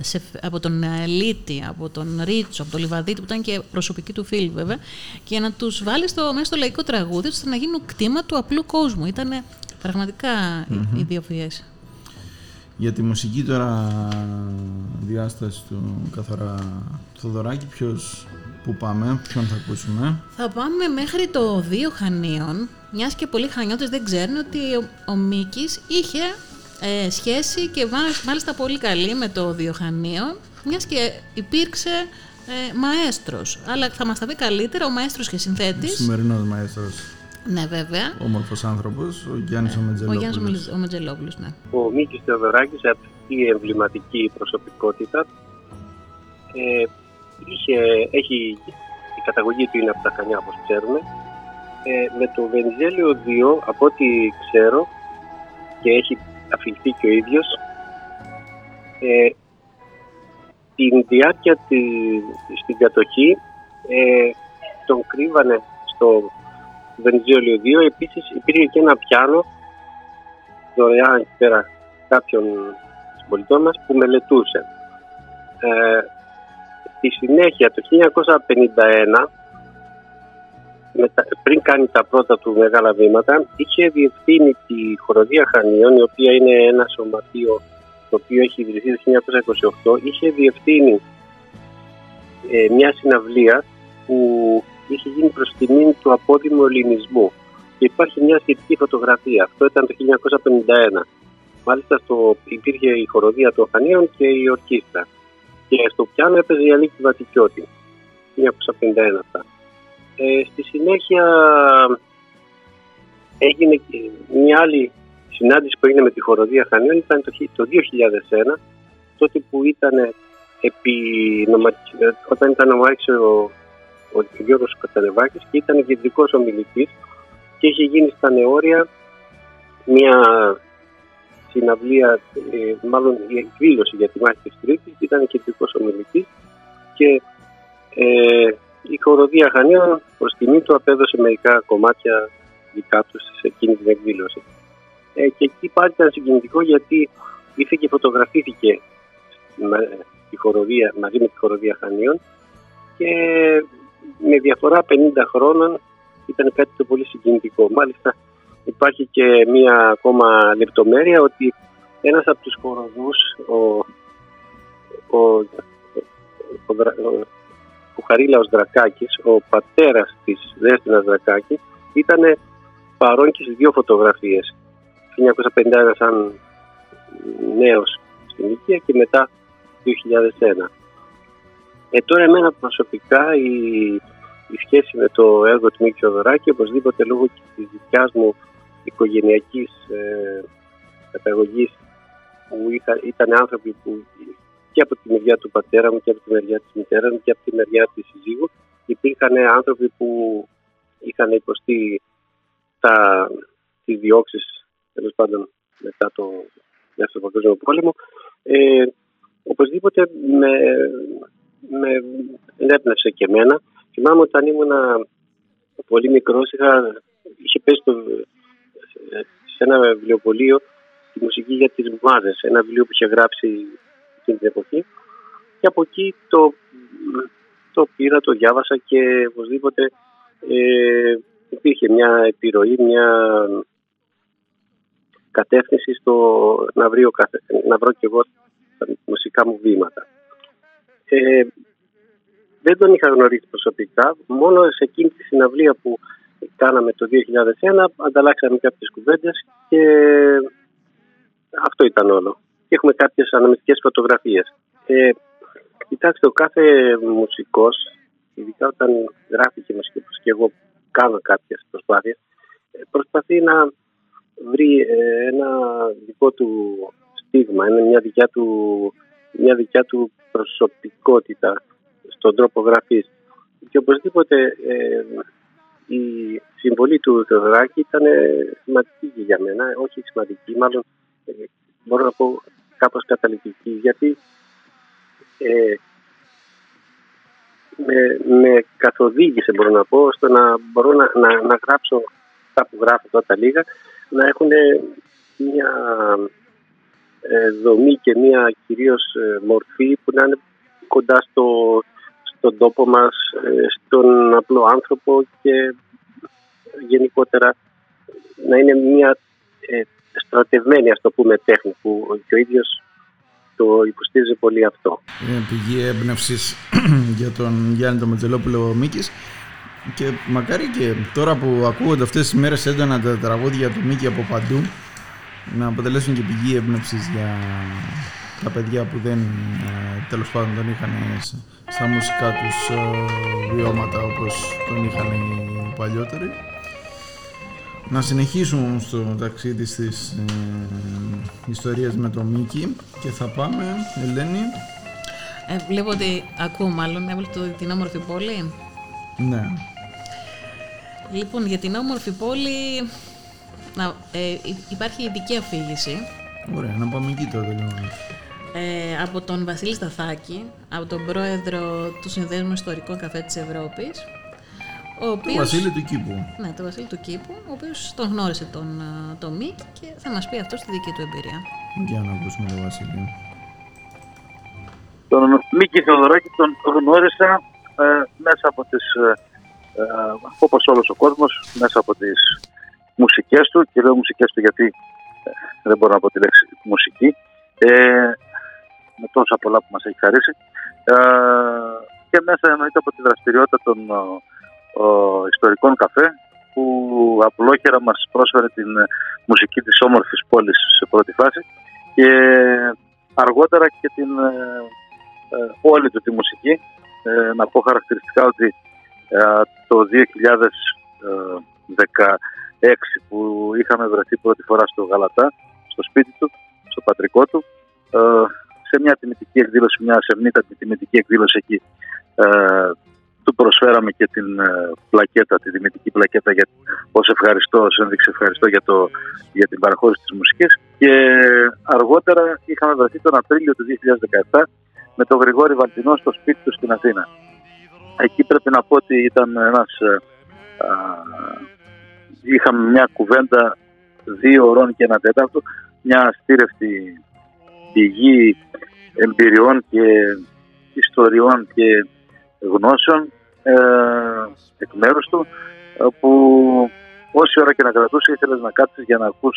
σε, από τον Ελίτη, από τον Ρίτσο, από τον Λιβαδίτη που ήταν και προσωπική του φίλη βέβαια και να τους βάλει στο, μέσα στο λαϊκό τραγούδι ώστε να γίνουν κτήμα του απλού κόσμου. Ήταν πραγματικά οι δύο φιές. Για τη μουσική τώρα διάσταση του καθαρά Θοδωράκη, ποιος, που πάμε, ποιον θα ακούσουμε; Θα πάμε μέχρι το 2 Χανίων, μιας και πολλοί Χανιώτες δεν ξέρουν ότι ο, ο Μίκης είχε ε, σχέση και μάλιστα πολύ καλή με το 2 Χανίων, μιας και υπήρξε ε, μαέστρος. Αλλά θα μας τα πει καλύτερα ο μαέστρος και συνθέτης. Ο σημερινός μαέστρος. Ναι, βέβαια. Όμορφος άνθρωπος, ο Γιάννης ο Μετζελόπουλος. Ο Γιάννης ο Μετζελόπουλος, ναι. Ο Μίκης Θεοδωράκης, αυτή η εμβληματική προσωπικότητα, ε, είχε, έχει, η καταγωγή του είναι από τα Χανιά, όπως ξέρουμε. Ε, με το Βενιζέλιο 2, από ό,τι ξέρω, και έχει αφηγηθεί και ο ίδιος, ε, την διάρκεια τη, στην κατοχή ε, τον κρύβανε στο Βενιζέλιο 2. Επίσης υπήρχε και ένα πιάνο δωρεάν εκεί πέρα κάποιων συμπολιτών μας που μελετούσε. Ε, στη συνέχεια το 1951 πριν κάνει τα πρώτα του μεγάλα βήματα είχε διευθύνει τη χοροδία Χανίων η οποία είναι ένα σωματείο το οποίο έχει ιδρυθεί το 1928 είχε διευθύνει ε, μια συναυλία που είχε γίνει προς τιμή του απόδημου ελληνισμού. Και υπάρχει μια σχετική φωτογραφία. Αυτό ήταν το 1951 μάλιστα στο, υπήρχε η χοροδία των Χανίων και η ορκίστρα και στο πιάνο έπαιζε η Αλίκη Βατικιώτη. 1951 αυτά. Ε, στη συνέχεια έγινε μια άλλη συνάντηση που έγινε με τη χοροδία Χανίων. Ήταν το, το 2001 τότε που ήταν επί, όταν ήταν ο ο, ο Γιώργος Κατανεβάκης και ήταν κεντρικός ομιλητής και είχε γίνει στα νεόρια μια συναυλία, ε, μάλλον η εκδήλωση για τη μάχη της Τρίτης, ήταν κεντρικός ομιλητής και ε, η χοροδία Χανίων προς τιμή του απέδωσε μερικά κομμάτια δικά του σε εκείνη την εκδήλωση. Ε, και εκεί πάλι ήταν συγκινητικό γιατί ήρθε και φωτογραφήθηκε με τη χοροδία, μαζί με τη χοροδία Χανίων και με διαφορά 50 χρόνων ήταν κάτι το πολύ συγκινητικό. Μάλιστα υπάρχει και μία ακόμα λεπτομέρεια ότι ένας από τους χοροδούς, ο, ο, ο, ο, ο Χαρίλαος Δρακάκης, ο πατέρας της Δέστηνας Δρακάκης, ήταν παρόν και στις δύο φωτογραφίες. 1951 σαν νέος στην ηλικία και μετά 2001. Ε, τώρα εμένα προσωπικά η, η σχέση με το έργο του Μίκη Οδωράκη οπωσδήποτε λόγω και της δικιάς μου οικογενειακής ε, καταγωγής που ήταν, ήταν άνθρωποι που και από τη μεριά του πατέρα μου και από τη μεριά της μητέρας μου και από τη μεριά της συζύγου υπήρχαν άνθρωποι που είχαν υποστεί τα, τις διώξεις τέλος πάντων μετά το Δεύτερο Παγκόσμιο Πόλεμο. Ε, οπωσδήποτε με, με ενέπνευσε και εμένα. Θυμάμαι όταν ήμουν πολύ μικρός είχα, είχε πέσει το, σε ένα βιβλιοπωλείο τη μουσική για τις μάδες, ένα βιβλίο που είχε γράψει εκείνη την εποχή. Και από εκεί το, το πήρα, το διάβασα και οπωσδήποτε ε, υπήρχε μια επιρροή, μια κατεύθυνση στο να, βρω, να βρω και εγώ τα μουσικά μου βήματα. Ε, δεν τον είχα γνωρίσει προσωπικά, μόνο σε εκείνη τη συναυλία που κάναμε το 2001, ανταλλάξαμε κάποιες κουβέντες και αυτό ήταν όλο. Και έχουμε κάποιες αναμυστικές φωτογραφίες. Ε, κοιτάξτε, ο κάθε μουσικός, ειδικά όταν γράφει και μουσική, και εγώ κάνω κάποιες προσπάθειες, ε, προσπαθεί να βρει ε, ένα δικό του στίγμα, μια δικιά του, μια δικιά του προσωπικότητα στον τρόπο γραφής. Και οπωσδήποτε ε, η συμβολή του Θεοδωράκη ήταν σημαντική για μένα, όχι σημαντική, μάλλον ε, μπορώ να πω κάπως καταλητική, γιατί ε, με, με καθοδήγησε μπορώ να πω ώστε να μπορώ να, να, να γράψω αυτά που γράφω τώρα λίγα να έχουν μια ε, δομή και μια κυρίως ε, μορφή που να είναι κοντά στο, στον τόπο μας, ε, στον απλό άνθρωπο και γενικότερα να είναι μια ε, στρατευμένη ας το πούμε τέχνη που και ο ίδιος το υποστήριζε πολύ αυτό. Είναι πηγή έμπνευσης <clears throat> για τον Γιάννη τον Μετζελόπουλο Μίκης και μακάρι και τώρα που ακούγονται αυτές τις μέρες έντονα τα τραγούδια του Μίκη από παντού να αποτελέσουν και πηγή έμπνευσης για τα παιδιά που δεν ε, τέλος πάντων τον είχαν στα μουσικά τους ε, βιώματα όπως τον είχαν οι παλιότεροι να συνεχίσουμε στο ταξίδι της ε, ιστορίας με το Μίκη και θα πάμε, Ελένη. Ε, βλέπω ότι ακούω μάλλον, έβλεπε την όμορφη πόλη. Ναι. Λοιπόν, για την όμορφη πόλη να, ε, υπάρχει ειδική αφήγηση. Ωραία, να πάμε εκεί τώρα λίγο. Ε, από τον Βασίλη Σταθάκη, από τον πρόεδρο του Συνδέσμου Ιστορικών Καφέ της Ευρώπης, ο οποίος, το Βασίλη του Κήπου. Ναι, το Βασίλη του Κήπου, ο οποίος τον γνώρισε τον, τον Μίκ και θα μας πει αυτό στη δική του εμπειρία. Για να ακούσουμε τον Βασίλη. Τον Μίκη Θεοδωράκη τον γνώρισα ε, μέσα από τις, ε, ε, όπως όλος ο κόσμος, μέσα από τις μουσικές του και λέω μουσικές του γιατί ε, δεν μπορώ να πω τη λέξη μουσική. Ε, με τόσα πολλά που μας έχει χαρίσει. Ε, και μέσα εννοείται από τη δραστηριότητα των ιστορικών καφέ που απλόχερα μας πρόσφερε την μουσική της όμορφης πόλης σε πρώτη φάση. Και αργότερα και την ε, ε, όλη του τη μουσική. Ε, να πω χαρακτηριστικά ότι το 2016 που είχαμε βρεθεί πρώτη φορά στο Γαλατά, στο σπίτι του, στο πατρικό του, σε μια τιμητική εκδήλωση, μια σεμνήτατη τιμητική εκδήλωση εκεί του προσφέραμε και την ε, πλακέτα, τη δημητική πλακέτα για, ως ευχαριστώ, ως ένδειξη ευχαριστώ για, το, για την παραχώρηση της μουσικής και αργότερα είχαμε βρεθεί τον Απρίλιο του 2017 με τον Γρηγόρη Βαλτινό στο σπίτι του στην Αθήνα. Εκεί πρέπει να πω ότι ήταν ένας, ε, α, είχαμε μια κουβέντα δύο ώρων και ένα τέταρτο, μια αστήρευτη πηγή εμπειριών και ιστοριών και γνώσεων ε, εκ μέρους του ε, που όση ώρα και να κρατούσε ήθελες να κάτσεις για να ακούς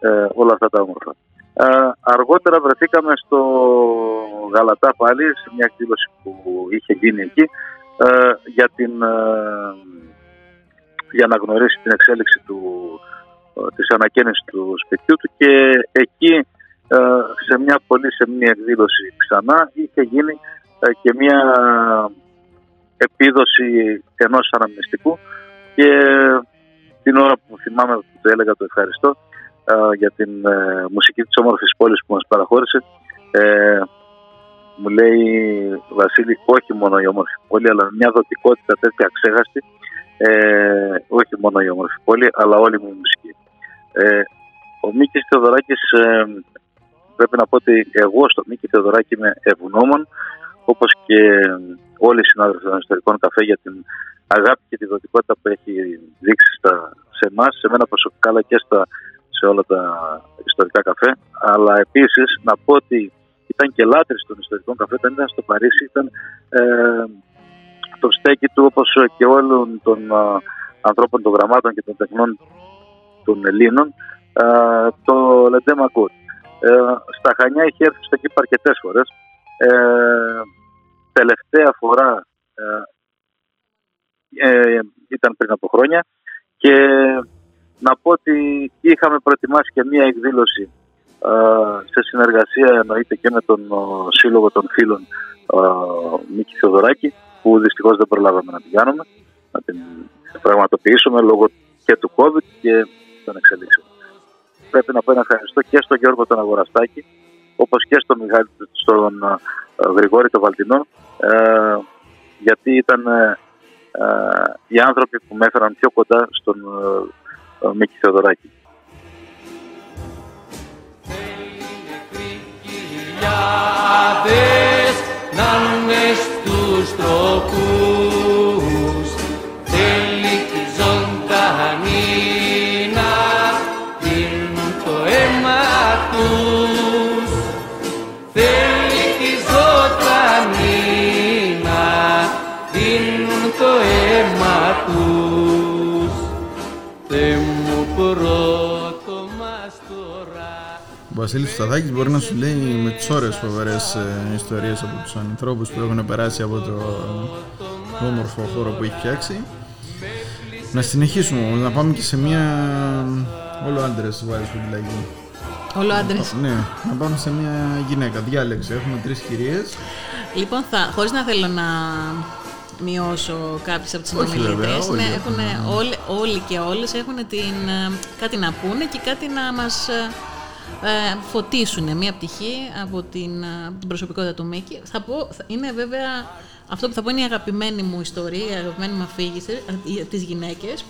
ε, όλα αυτά τα όμορφα. Ε, αργότερα βρεθήκαμε στο Γαλατά πάλι σε μια εκδήλωση που είχε γίνει εκεί ε, για, την, για να γνωρίσει την εξέλιξη του, της ανακαίνησης του σπιτιού του και εκεί σε μια πολύ σε μια εκδήλωση ξανά είχε γίνει και μια επίδοση ενός αναμνηστικού και την ώρα που θυμάμαι που το έλεγα το ευχαριστώ ε, για την ε, μουσική της όμορφης πόλης που μας παραχώρησε ε, μου λέει Βασίλη όχι μόνο η όμορφη πόλη αλλά μια δοτικότητα τέτοια ξέχαστη ε, όχι μόνο η όμορφη πόλη αλλά όλη μου η μουσική ε, ο Μίκης Θεοδωράκης ε, πρέπει να πω ότι εγώ στο Μίκη Θεοδωράκη είμαι ευγνώμων όπως και όλοι οι συνάδελφοι των ιστορικών καφέ για την αγάπη και τη δοτικότητα που έχει δείξει στα, σε εμάς, σε μένα προσωπικά αλλά και στα, σε όλα τα ιστορικά καφέ. Αλλά επίσης να πω ότι ήταν και λάτρης των ιστορικών καφέ, όταν ήταν στο Παρίσι, ήταν ε, το στέκι του όπως και όλων των ε, ανθρώπων των γραμμάτων και των τεχνών των Ελλήνων, ε, το Λεντέ Μακούτ. Ε, στα Χανιά είχε έρθει στο εκεί αρκετές φορές. Ε, τελευταία φορά ε, ε, ήταν πριν από χρόνια και να πω ότι είχαμε προετοιμάσει και μία εκδήλωση ε, σε συνεργασία εννοείται και με τον Σύλλογο των Φίλων Μίκη Θεοδωράκη που δυστυχώς δεν προλάβαμε να την κάνουμε, να την πραγματοποιήσουμε λόγω και του COVID και των εξελίξεων. Πρέπει να πω ένα ευχαριστώ και στον Γιώργο τον Αγοραστάκη όπως και στον, Μιχάλη, στον Γρηγόρη τον Βαλτινό ε, γιατί ήταν ε, οι άνθρωποι που με έφεραν πιο κοντά στον Μίκη Θεοδωράκη. να είναι στους Βασίλης Σταθάκης μπορεί να σου λέει με τις ώρες φοβερές ε, ιστορίες από τους ανθρώπους που έχουν περάσει από το όμορφο χώρο που έχει φτιάξει. Να συνεχίσουμε να πάμε και σε μια. Όλο άντρες βάζει που λέγει. Όλο άντρες. Ναι, να πάμε σε μια γυναίκα. Διάλεξε. Έχουμε τρεις κυρίες. Λοιπόν, θα, χωρίς να θέλω να μειώσω κάποιες από τις ομιλητές. όλοι έχουν, έχουν, όλοι, όλοι και όλες έχουν την, ε, κάτι να πούνε και κάτι να μας ε, ε, φωτίσουν μία πτυχή από την, ε, από την προσωπικότητα του Μίκη. Θα πω, θα- είναι βέβαια αυτό που θα πω είναι η αγαπημένη μου ιστορία, η αγαπημένη μου αφήγηση ε, για τις γυναικες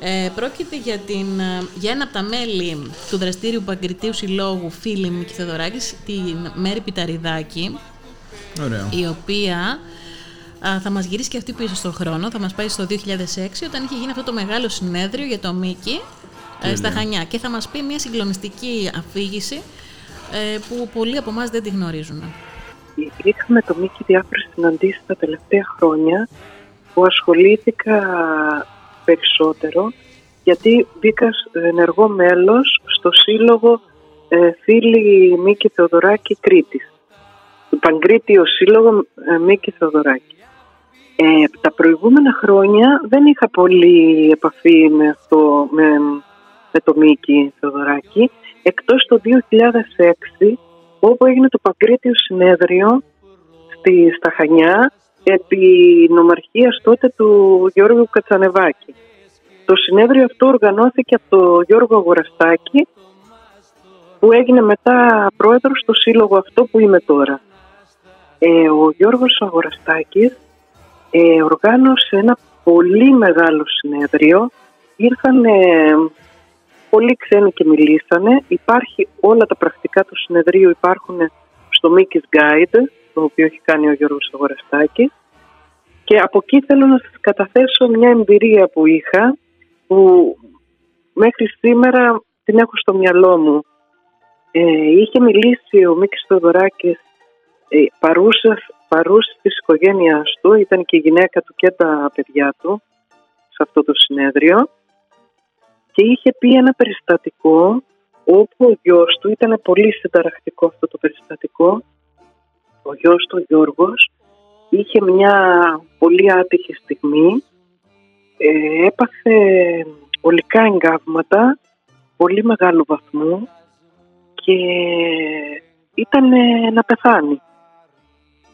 Ε, πρόκειται για, την, ε, για ένα από τα μέλη του δραστήριου Παγκριτίου Συλλόγου Φίλη Μίκη Θεοδωράκης, την Μέρη Πιταριδάκη, Ωραίο. η οποία α, θα μας γυρίσει και αυτή πίσω στον χρόνο, θα μας πάει στο 2006 όταν είχε γίνει αυτό το μεγάλο συνέδριο για το Μίκη ε, στα Χανιά και θα μας πει μια συγκλονιστική αφήγηση ε, που πολλοί από εμάς δεν τη γνωρίζουν. Είχα με το Μίκη διάφορες συναντήσεις τα τελευταία χρόνια που ασχολήθηκα περισσότερο γιατί μπήκα σ- ενεργό μέλος στο σύλλογο ε, Φίλοι Μίκη Θεοδωράκη Κρήτης. Το Παγκρίτιο Σύλλογο ε, Μίκη Θεοδωράκη. Ε, τα προηγούμενα χρόνια δεν είχα πολύ επαφή με, αυτό, με, με το Μίκη Θεοδωράκη εκτός το 2006 όπου έγινε το Παγκρίτιο Συνέδριο στη, στα Χανιά επί νομαρχίας τότε του Γιώργου Κατσανεβάκη. Το συνέδριο αυτό οργανώθηκε από τον Γιώργο Αγοραστάκη που έγινε μετά πρόεδρος στο σύλλογο αυτό που είμαι τώρα. Ε, ο Γιώργος Αγοραστάκης ε, οργάνωσε ένα πολύ μεγάλο συνέδριο. Ήρθαν πολλοί ξένοι και μιλήσανε. Υπάρχει όλα τα πρακτικά του συνεδρίου υπάρχουν στο Mickey's Guide, το οποίο έχει κάνει ο Γιώργος Αγοραστάκης. Και από εκεί θέλω να σας καταθέσω μια εμπειρία που είχα, που μέχρι σήμερα την έχω στο μυαλό μου. Ε, είχε μιλήσει ο Μίκης Θεοδωράκης ε, παρούσας, παρούσης της οικογένειάς του, ήταν και η γυναίκα του και τα παιδιά του σε αυτό το συνέδριο και είχε πει ένα περιστατικό όπου ο γιος του, ήταν πολύ συνταρακτικό αυτό το περιστατικό, ο γιος του ο Γιώργος είχε μια πολύ άτυχη στιγμή, ε, έπαθε ολικά εγκάβματα πολύ μεγάλου βαθμού και ήταν ε, να πεθάνει.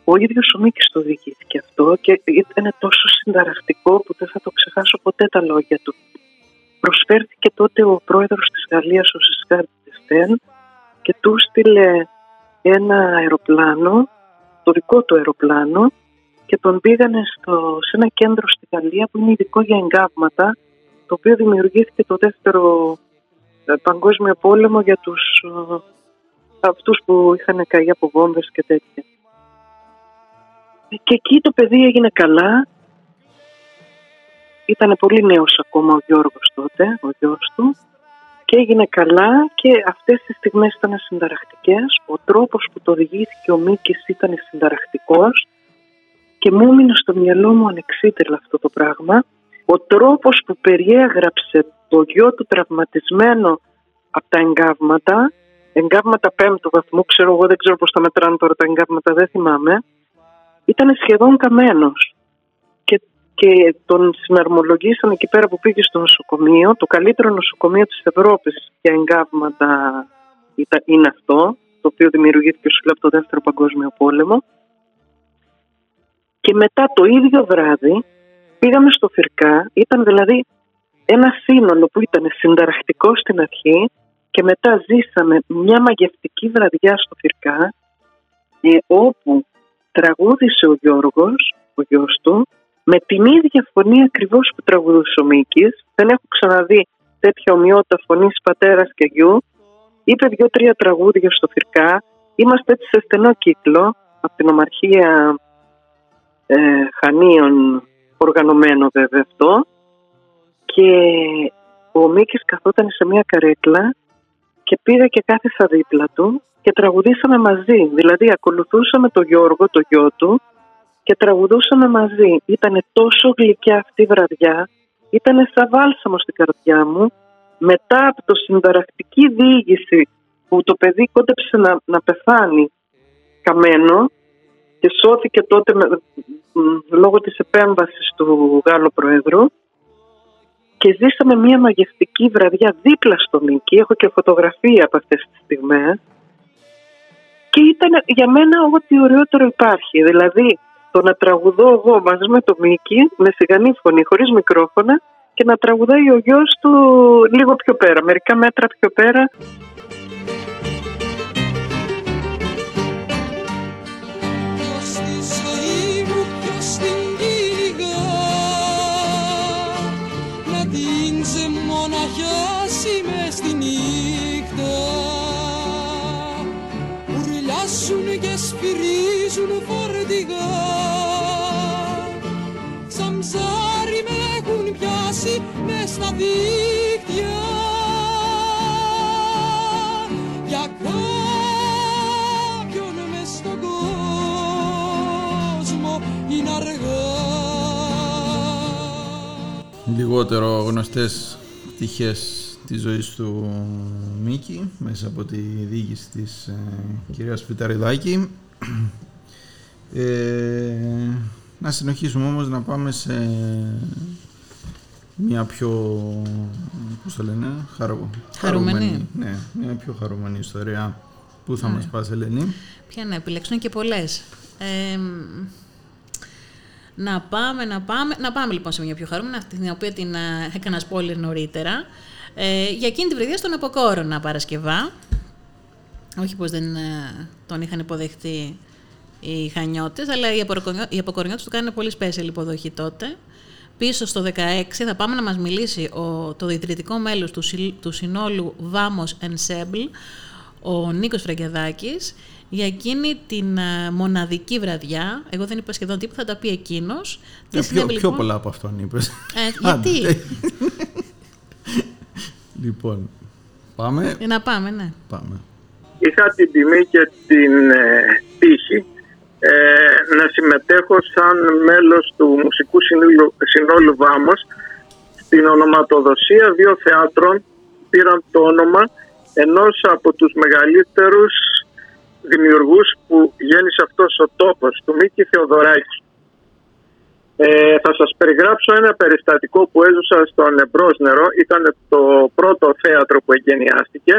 Ο ίδιος ο Μίκης το διοικήθηκε αυτό και ήταν τόσο συνταρακτικό που δεν θα το ξεχάσω ποτέ τα λόγια του. Προσφέρθηκε τότε ο πρόεδρος της Γαλλίας, ο Σισκάρ Τεστέν και του στείλε ένα αεροπλάνο, το δικό του αεροπλάνο και τον πήγανε στο, σε ένα κέντρο στη Γαλλία που είναι ειδικό για εγκάβματα το οποίο δημιουργήθηκε το δεύτερο ε, παγκόσμιο πόλεμο για τους ε, αυτούς που είχαν καεί από βόμβες και τέτοια. Και εκεί το παιδί έγινε καλά. Ήταν πολύ νέος ακόμα ο Γιώργος τότε, ο γιος του. Και έγινε καλά και αυτές τις στιγμές ήταν συνταρακτικές. Ο τρόπος που το οδηγήθηκε ο Μίκης ήταν συνταρακτικός και μου έμεινε στο μυαλό μου ανεξίτελα αυτό το πράγμα. Ο τρόπος που περιέγραψε το γιο του τραυματισμένο από τα εγκάβματα, εγκάβματα πέμπτου βαθμού, ξέρω εγώ δεν ξέρω πώς τα μετράνε τώρα τα εγκάβματα, δεν θυμάμαι, ήταν σχεδόν καμένος. Και, και τον συναρμολογήσαν εκεί πέρα που πήγε στο νοσοκομείο, το καλύτερο νοσοκομείο της Ευρώπης για εγκάβματα ήταν, είναι αυτό, το οποίο δημιουργήθηκε σου λέω από το δεύτερο παγκόσμιο πόλεμο. Και μετά το ίδιο βράδυ πήγαμε στο Φυρκά, ήταν δηλαδή ένα σύνολο που ήταν συνταρακτικό στην αρχή και μετά ζήσαμε μια μαγευτική βραδιά στο Φυρκά ε, όπου τραγούδισε ο Γιώργος, ο γιος του με την ίδια φωνή ακριβώς που τραγουδούσε ο Μίκης. Δεν έχω ξαναδεί τέτοια ομοιότητα φωνής πατέρας και γιου. Είπε δύο-τρία τραγούδια στο Φυρκά. Είμαστε έτσι σε στενό κύκλο από την Ομαρχία ε, Χανίων οργανωμένο βέβαια αυτό και ο Μίκης καθόταν σε μια καρέκλα και πήγα και κάθισα δίπλα του και τραγουδήσαμε μαζί. Δηλαδή ακολουθούσαμε τον Γιώργο, το γιο του και τραγουδούσαμε μαζί. Ήτανε τόσο γλυκιά αυτή η βραδιά, ήταν σαν βάλσαμο στην καρδιά μου. Μετά από το συνταρακτική διήγηση που το παιδί κόντεψε να, να πεθάνει καμένο και σώθηκε τότε λόγω της επέμβασης του Γάλλου Προέδρου και ζήσαμε μια μαγευτική βραδιά δίπλα στο Μίκη. Έχω και φωτογραφία από αυτές τις στιγμές. Και ήταν για μένα ό,τι ωραιότερο υπάρχει. Δηλαδή το να τραγουδώ εγώ μαζί με το Μίκη, με σιγανή φωνή, χωρίς μικρόφωνα και να τραγουδάει ο γιος του λίγο πιο πέρα, μερικά μέτρα πιο πέρα. Σφυρίζουν φορτηγά στα δίκτυα Για κάποιον μες στον κόσμο είναι αργά. Λιγότερο γνωστές πτυχές της ζωής του Μίκη μέσα από τη διοίκηση της ε, κυρίας Πιταριδάκη ε, να συνεχίσουμε όμως να πάμε σε μια πιο, πώς το λένε, χαρο, χαρούμενη. Ναι, μια πιο χαρούμενη ιστορία. Πού θα ναι. μας πας, Ελένη; Ποια να επιλέξουν και πολλές. να πάμε, να πάμε. Να πάμε λοιπόν σε μια πιο χαρούμενη, αυτή την οποία την ε, έκανα spoiler νωρίτερα. Ε, για εκείνη τη βραδιά στον Αποκόρονα Παρασκευά. Όχι πως δεν ε, τον είχαν υποδεχτεί οι Χανιώτες, αλλά οι Αποκορνιώτες του κάνουν πολύ special υποδοχή τότε. Πίσω στο 16 θα πάμε να μας μιλήσει ο, το ιδρυτικό μέλος του, του συνόλου Vamos Ensemble, ο Νίκος Φραγκιαδάκης, για εκείνη την uh, μοναδική βραδιά. Εγώ δεν είπα σχεδόν τίποτα, θα τα πει εκείνος. Ε, πιο, πιο λοιπόν; πολλά από αυτόν είπες. Ε, γιατί; <laughs> λοιπόν, πάμε. Ε, να πάμε, ναι. Πάμε είχα την τιμή και την ε, τύχη ε, να συμμετέχω σαν μέλος του Μουσικού Συνόλου, Συνόλου Βάμος στην ονοματοδοσία δύο θεάτρων πήραν το όνομα ενός από τους μεγαλύτερους δημιουργούς που γέννησε αυτός ο τόπος, του Μίκη Θεοδωράκη. Ε, θα σας περιγράψω ένα περιστατικό που έζωσα στο Νεμπρόσνερο. Ήταν το πρώτο θέατρο που εγκαινιάστηκε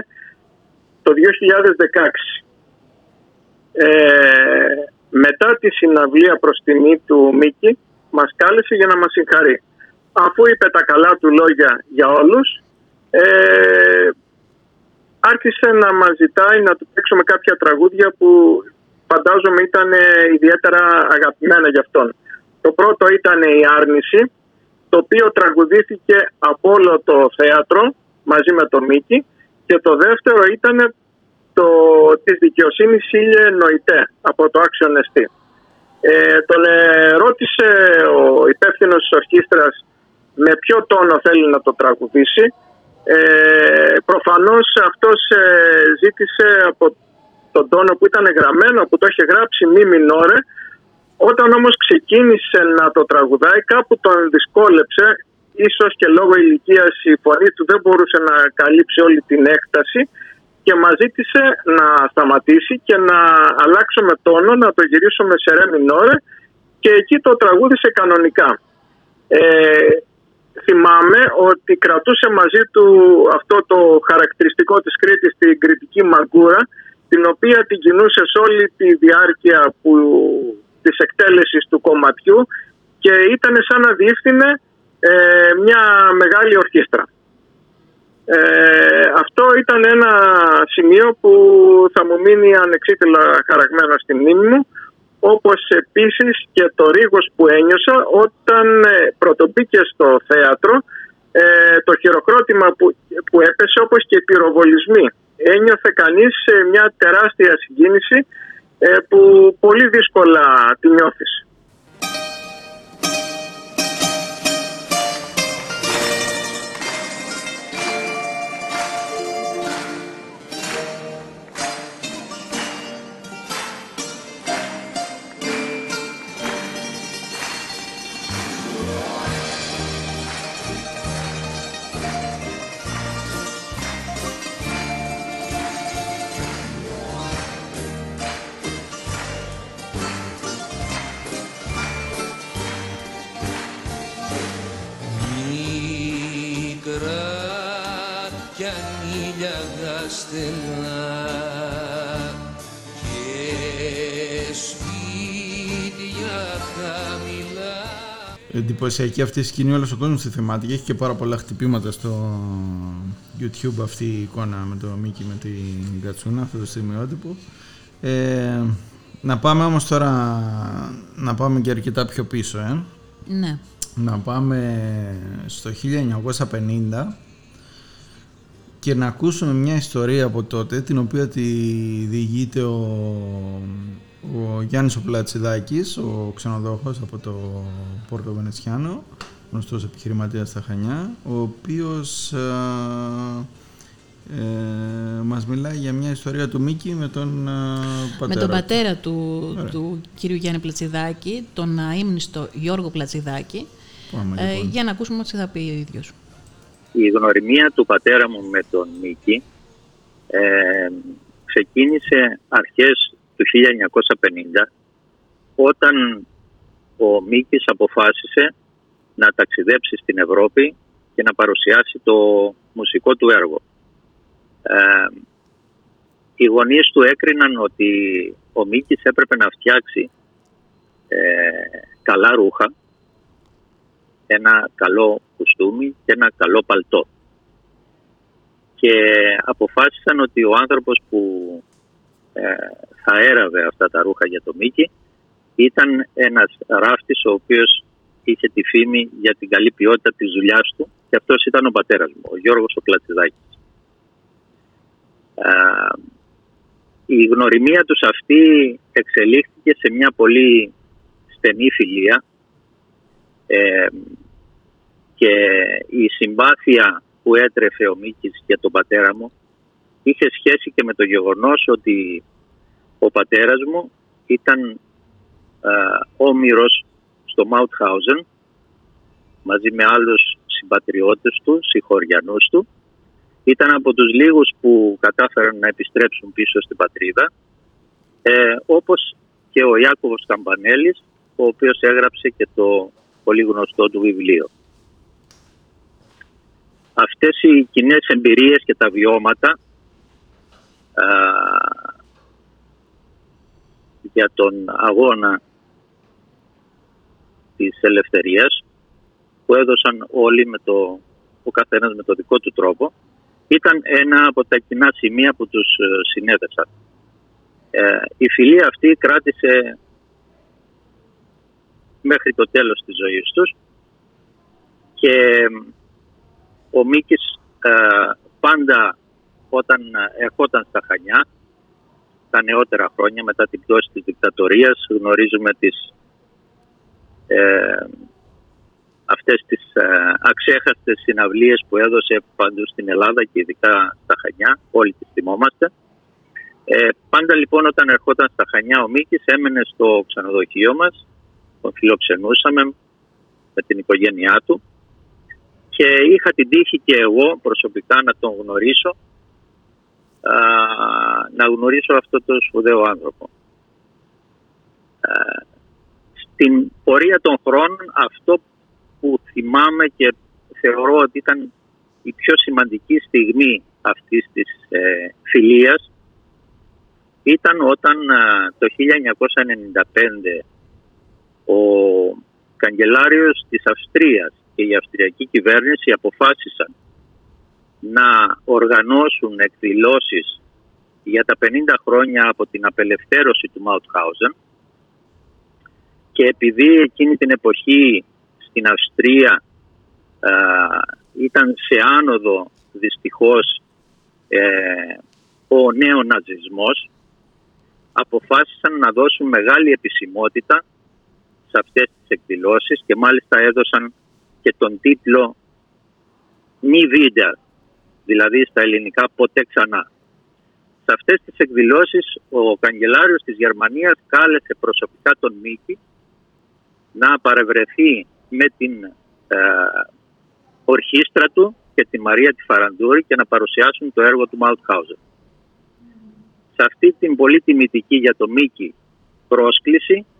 το 2016. Ε, μετά τη συναυλία προς τιμή του Μίκη μας κάλεσε για να μας συγχαρεί. Αφού είπε τα καλά του λόγια για όλους, ε, άρχισε να μας ζητάει να του παίξουμε κάποια τραγούδια που φαντάζομαι ήταν ιδιαίτερα αγαπημένα για αυτόν. Το πρώτο ήταν η Άρνηση, το οποίο τραγουδήθηκε από όλο το θέατρο μαζί με τον Μίκη και το δεύτερο ήταν το, της δικαιοσύνης Ήλιε Νοητέ από το Action ST. Ε, τον ρώτησε ο υπεύθυνος της ορχήστρας με ποιο τόνο θέλει να το τραγουδήσει. Ε, προφανώς αυτός ε, ζήτησε από τον τόνο που ήταν γραμμένο, που το είχε γράψει μη μινόρε. Όταν όμως ξεκίνησε να το τραγουδάει κάπου τον δυσκόλεψε ίσως και λόγω ηλικίας η φωνή του δεν μπορούσε να καλύψει όλη την έκταση και μας ζήτησε να σταματήσει και να αλλάξουμε τόνο, να το γυρίσουμε σε ρε μινόρε και εκεί το τραγούδισε κανονικά. Ε, θυμάμαι ότι κρατούσε μαζί του αυτό το χαρακτηριστικό της Κρήτης, την κριτική μαγκούρα, την οποία την κινούσε σε όλη τη διάρκεια που, της εκτέλεσης του κομματιού και ήταν σαν να διεύθυνε ε, μια μεγάλη ορχήστρα. Ε, αυτό ήταν ένα σημείο που θα μου μείνει ανεξίτηλα χαραγμένο στη μνήμη μου όπως επίσης και το ρίγος που ένιωσα όταν ε, πρωτομπήκε στο θέατρο ε, το χειροκρότημα που, που έπεσε όπως και οι πυροβολισμοί. Ένιωθε κανείς μια τεράστια συγκίνηση ε, που πολύ δύσκολα τη νιώθεις. Εντυπωσιακή αυτή η σκηνή, όλος ο κόσμος τη θυμάται και έχει και πάρα πολλά χτυπήματα στο YouTube αυτή η εικόνα με το Μίκη με την Κατσούνα, αυτό το στιγμιότυπο. Ε, να πάμε όμως τώρα, να πάμε και αρκετά πιο πίσω, ε. Ναι. Να πάμε στο 1950 και να ακούσουμε μια ιστορία από τότε, την οποία τη διηγείται ο ο Γιάννης ο Πλατσιδάκης, ο ξενοδόχος από το Πόρτο Βενετσιάνο, γνωστός επιχειρηματίας στα Χανιά, ο οποίος ε, ε, μας μιλάει για μια ιστορία του Μίκη με τον ε, πατέρα Με τον πατέρα του, του κύριου Γιάννη Πλατσιδάκη, τον αείμνηστο Γιώργο Πλατσιδάκη, ε, λοιπόν. για να ακούσουμε ό,τι θα πει ο ίδιος. Η γνωριμία του πατέρα μου με τον Μίκη ε, ξεκίνησε αρχές του 1950 όταν ο Μίκης αποφάσισε να ταξιδέψει στην Ευρώπη και να παρουσιάσει το μουσικό του έργο. Ε, οι γονείς του έκριναν ότι ο Μίκης έπρεπε να φτιάξει ε, καλά ρούχα, ένα καλό κουστούμι και ένα καλό παλτό. Και αποφάσισαν ότι ο άνθρωπος που ε, θα έραβε αυτά τα ρούχα για το Μίκη ήταν ένας ράφτης ο οποίος είχε τη φήμη για την καλή ποιότητα της δουλειάς του και αυτός ήταν ο πατέρας μου, ο Γιώργος ο Πλατσιδάκης. η γνωριμία τους αυτή εξελίχθηκε σε μια πολύ στενή φιλία ε, και η συμπάθεια που έτρεφε ο Μίκης για τον πατέρα μου είχε σχέση και με το γεγονός ότι ο πατέρας μου ήταν α, όμοιρος στο Μαουτχάουζεν μαζί με άλλους συμπατριώτες του, συγχωριανούς του. Ήταν από τους λίγους που κατάφεραν να επιστρέψουν πίσω στην πατρίδα ε, όπως και ο Ιάκωβος Καμπανέλης ο οποίος έγραψε και το πολύ γνωστό του βιβλίο. Αυτές οι κοινές εμπειρίες και τα βιώματα για τον αγώνα της ελευθερίας που έδωσαν όλοι με το, ο καθένας με το δικό του τρόπο ήταν ένα από τα κοινά σημεία που τους ε, συνέδεσαν. Ε, η φιλία αυτή κράτησε μέχρι το τέλος της ζωής τους και ο Μίκης ε, πάντα όταν ερχόταν στα Χανιά τα νεότερα χρόνια μετά την πτώση της δικτατορίας γνωρίζουμε τις ε, αυτές τις ε, αξέχαστες συναυλίες που έδωσε παντού στην Ελλάδα και ειδικά στα Χανιά, όλοι τις θυμόμαστε. Ε, πάντα λοιπόν όταν ερχόταν στα Χανιά ο Μίκης έμενε στο ξενοδοχείο μας, τον φιλοξενούσαμε με την οικογένειά του και είχα την τύχη και εγώ προσωπικά να τον γνωρίσω να γνωρίσω αυτό το σπουδαίο άνθρωπο. Στην πορεία των χρόνων αυτό που θυμάμαι και θεωρώ ότι ήταν η πιο σημαντική στιγμή αυτής της ε, φιλίας ήταν όταν το 1995 ο καγκελάριος της Αυστρίας και η αυστριακή κυβέρνηση αποφάσισαν να οργανώσουν εκδηλώσεις για τα 50 χρόνια από την απελευθέρωση του Μαουτχάουζεν και επειδή εκείνη την εποχή στην Αυστρία ε, ήταν σε άνοδο δυστυχώς ε, ο νέο ναζισμός αποφάσισαν να δώσουν μεγάλη επισημότητα σε αυτές τις εκδηλώσεις και μάλιστα έδωσαν και τον τίτλο «Μη βίντεο», δηλαδή στα ελληνικά «Ποτέ ξανά». Σε αυτές τις εκδηλώσεις ο καγκελάριος της Γερμανίας κάλεσε προσωπικά τον Μίκη να παρευρεθεί με την ε, ορχήστρα του και τη Μαρία τη Φαραντούρη και να παρουσιάσουν το έργο του Μαουτχάουζερ. Σε αυτή την πολύ τιμητική για το Μίκη πρόσκληση ε,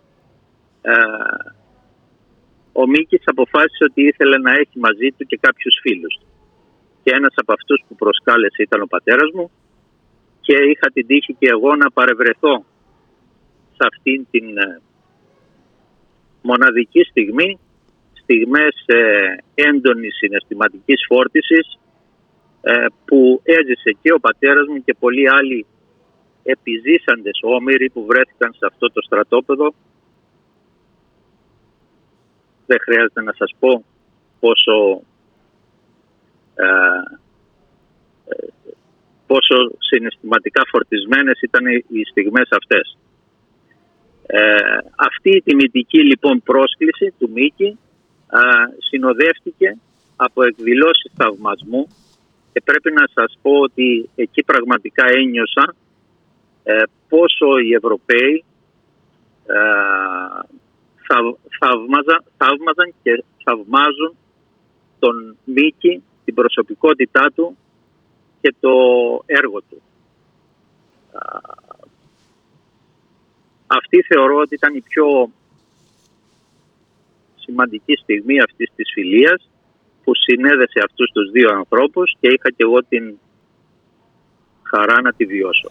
ο Μίκης αποφάσισε ότι ήθελε να έχει μαζί του και κάποιους φίλους Και ένας από αυτούς που προσκάλεσε ήταν ο πατέρας μου και είχα την τύχη και εγώ να παρευρεθώ σε αυτήν την ε, μοναδική στιγμή, στιγμές ε, έντονης συναισθηματικής φόρτισης ε, που έζησε και ο πατέρας μου και πολλοί άλλοι επιζήσαντες όμοιροι που βρέθηκαν σε αυτό το στρατόπεδο. Δεν χρειάζεται να σας πω πόσο, ε, πόσο συναισθηματικά φορτισμένες ήταν οι στιγμές αυτές. Ε, αυτή η τιμητική λοιπόν πρόσκληση του Μίκη συνοδεύτηκε από εκδηλώσεις θαυμασμού και πρέπει να σας πω ότι εκεί πραγματικά ένιωσα ε, πόσο οι Ευρωπαίοι ε, θαύμαζαν και θαυμάζουν τον Μίκη, την προσωπικότητά του και το έργο του. Αυτή θεωρώ ότι ήταν η πιο σημαντική στιγμή αυτής της φιλίας που συνέδεσε αυτούς τους δύο ανθρώπους και είχα και εγώ την χαρά να τη βιώσω.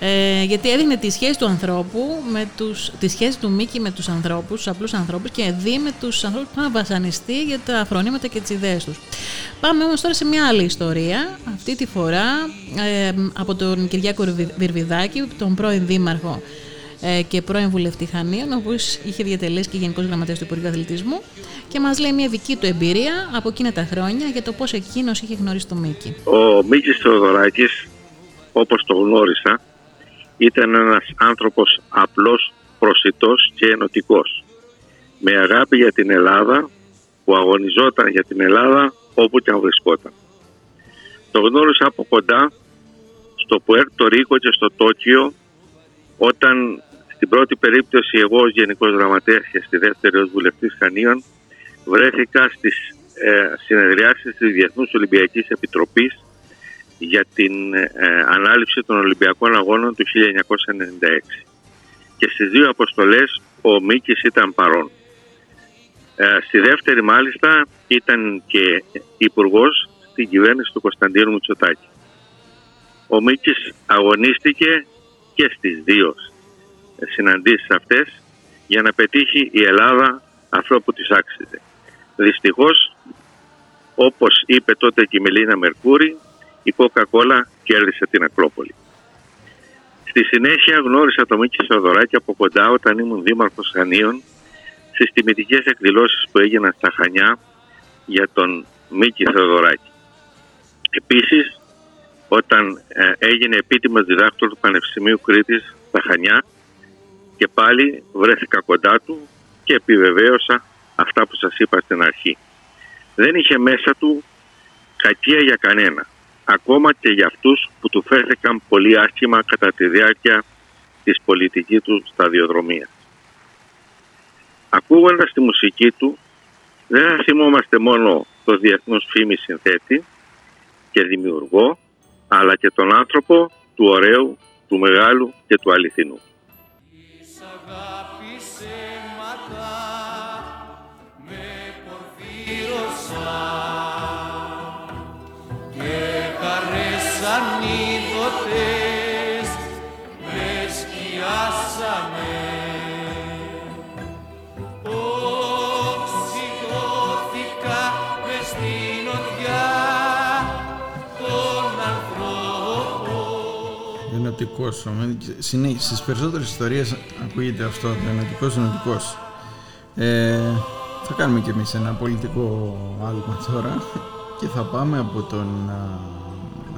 Ε, γιατί έδινε τη σχέση του ανθρώπου, με τους, τη σχέση του Μίκη με τους ανθρώπους, τους απλούς ανθρώπους και δει με τους ανθρώπους που είχαν βασανιστεί για τα φρονήματα και τις ιδέες τους. Πάμε όμως τώρα σε μια άλλη ιστορία, αυτή τη φορά ε, από τον Κυριάκο Βιρβιδάκη, τον πρώην δήμαρχο ε, και πρώην βουλευτή Χανίων, ο οποίο είχε διατελέσει και Γενικός Γραμματέας του Υπουργείου Αθλητισμού και μας λέει μια δική του εμπειρία από εκείνα τα χρόνια για το πώς εκείνος είχε γνωρίσει τον Μίκη. Ο Μίκης Θεοδωράκης, όπως το γνώρισα, ήταν ένας άνθρωπος απλός, προσιτός και ενωτικός. Με αγάπη για την Ελλάδα, που αγωνιζόταν για την Ελλάδα όπου και αν βρισκόταν. Το γνώρισα από κοντά στο Πουέρτο Ρίκο και στο Τόκιο όταν στην πρώτη περίπτωση εγώ ως Γενικός Γραμματέας και στη δεύτερη ως Βουλευτής Χανίων βρέθηκα στις ε, συνεδριάσεις της Διεθνούς Ολυμπιακής Επιτροπής για την ε, ανάληψη των Ολυμπιακών Αγώνων του 1996. Και στις δύο αποστολές ο Μίκης ήταν παρόν. Ε, στη δεύτερη μάλιστα ήταν και υπουργός στην κυβέρνηση του Κωνσταντίνου Μητσοτάκη. Ο Μίκης αγωνίστηκε και στις δύο συναντήσεις αυτές για να πετύχει η Ελλάδα αυτό που της άξιζε. Δυστυχώς, όπως είπε τότε και η Μελίνα Μερκούρη, η Coca-Cola κέρδισε την Ακρόπολη. Στη συνέχεια γνώρισα τον Μίκη Σοδωράκη από κοντά όταν ήμουν δήμαρχος Χανίων στις τιμητικές εκδηλώσεις που έγιναν στα Χανιά για τον Μίκη Θεοδωράκη. Επίσης, όταν ε, έγινε επίτιμος διδάκτορ του Πανεπιστημίου Κρήτης στα Χανιά και πάλι βρέθηκα κοντά του και επιβεβαίωσα αυτά που σας είπα στην αρχή. Δεν είχε μέσα του κακία για κανένα, ακόμα και για αυτούς που του φέρθηκαν πολύ άσχημα κατά τη διάρκεια της πολιτικής τους σταδιοδρομίας. Ακούγοντας τη μουσική του, δεν θα θυμόμαστε μόνο το διεθνούς φήμη συνθέτη και δημιουργό, αλλά και τον άνθρωπο του ωραίου, του μεγάλου και του αληθινού. Αγάπησε ματά με χαρές ανίδωτες με σκιάσαμε Οξυγόθηκα μες στην οδιά των ανθρώπων Ενωτικός. Συνέχισε. Στις περισσότερες ιστορίες ακούγεται αυτό το ενωτικός ενωτικός. Ε, θα κάνουμε κι εμείς ένα πολιτικό άλμα τώρα και θα πάμε από, τον, α,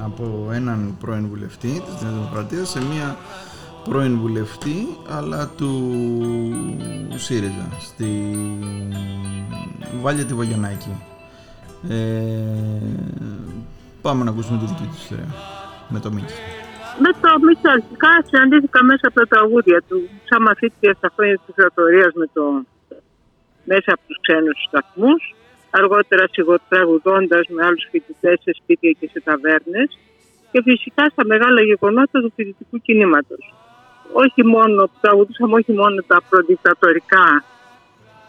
από έναν πρώην βουλευτή της Νέας Δημοκρατίας σε μία πρώην βουλευτή αλλά του ΣΥΡΙΖΑ στη Βάλια τη Βαγιονάκη. Ε, πάμε να ακούσουμε τη δική του ιστορία με το Μίκη. Με το Μίτσο αρχικά συναντήθηκα μέσα από τα τραγούδια του, σαν μαθήτρια στα χρόνια της κρατορίας με το, μέσα από τους ξένους σταθμούς, αργότερα σιγοτραγουδώντας με άλλους φοιτητές σε σπίτια και σε ταβέρνες και φυσικά στα μεγάλα γεγονότα του φοιτητικού κινήματος. Όχι μόνο, τραγουδούσαμε όχι μόνο τα προδικτατορικά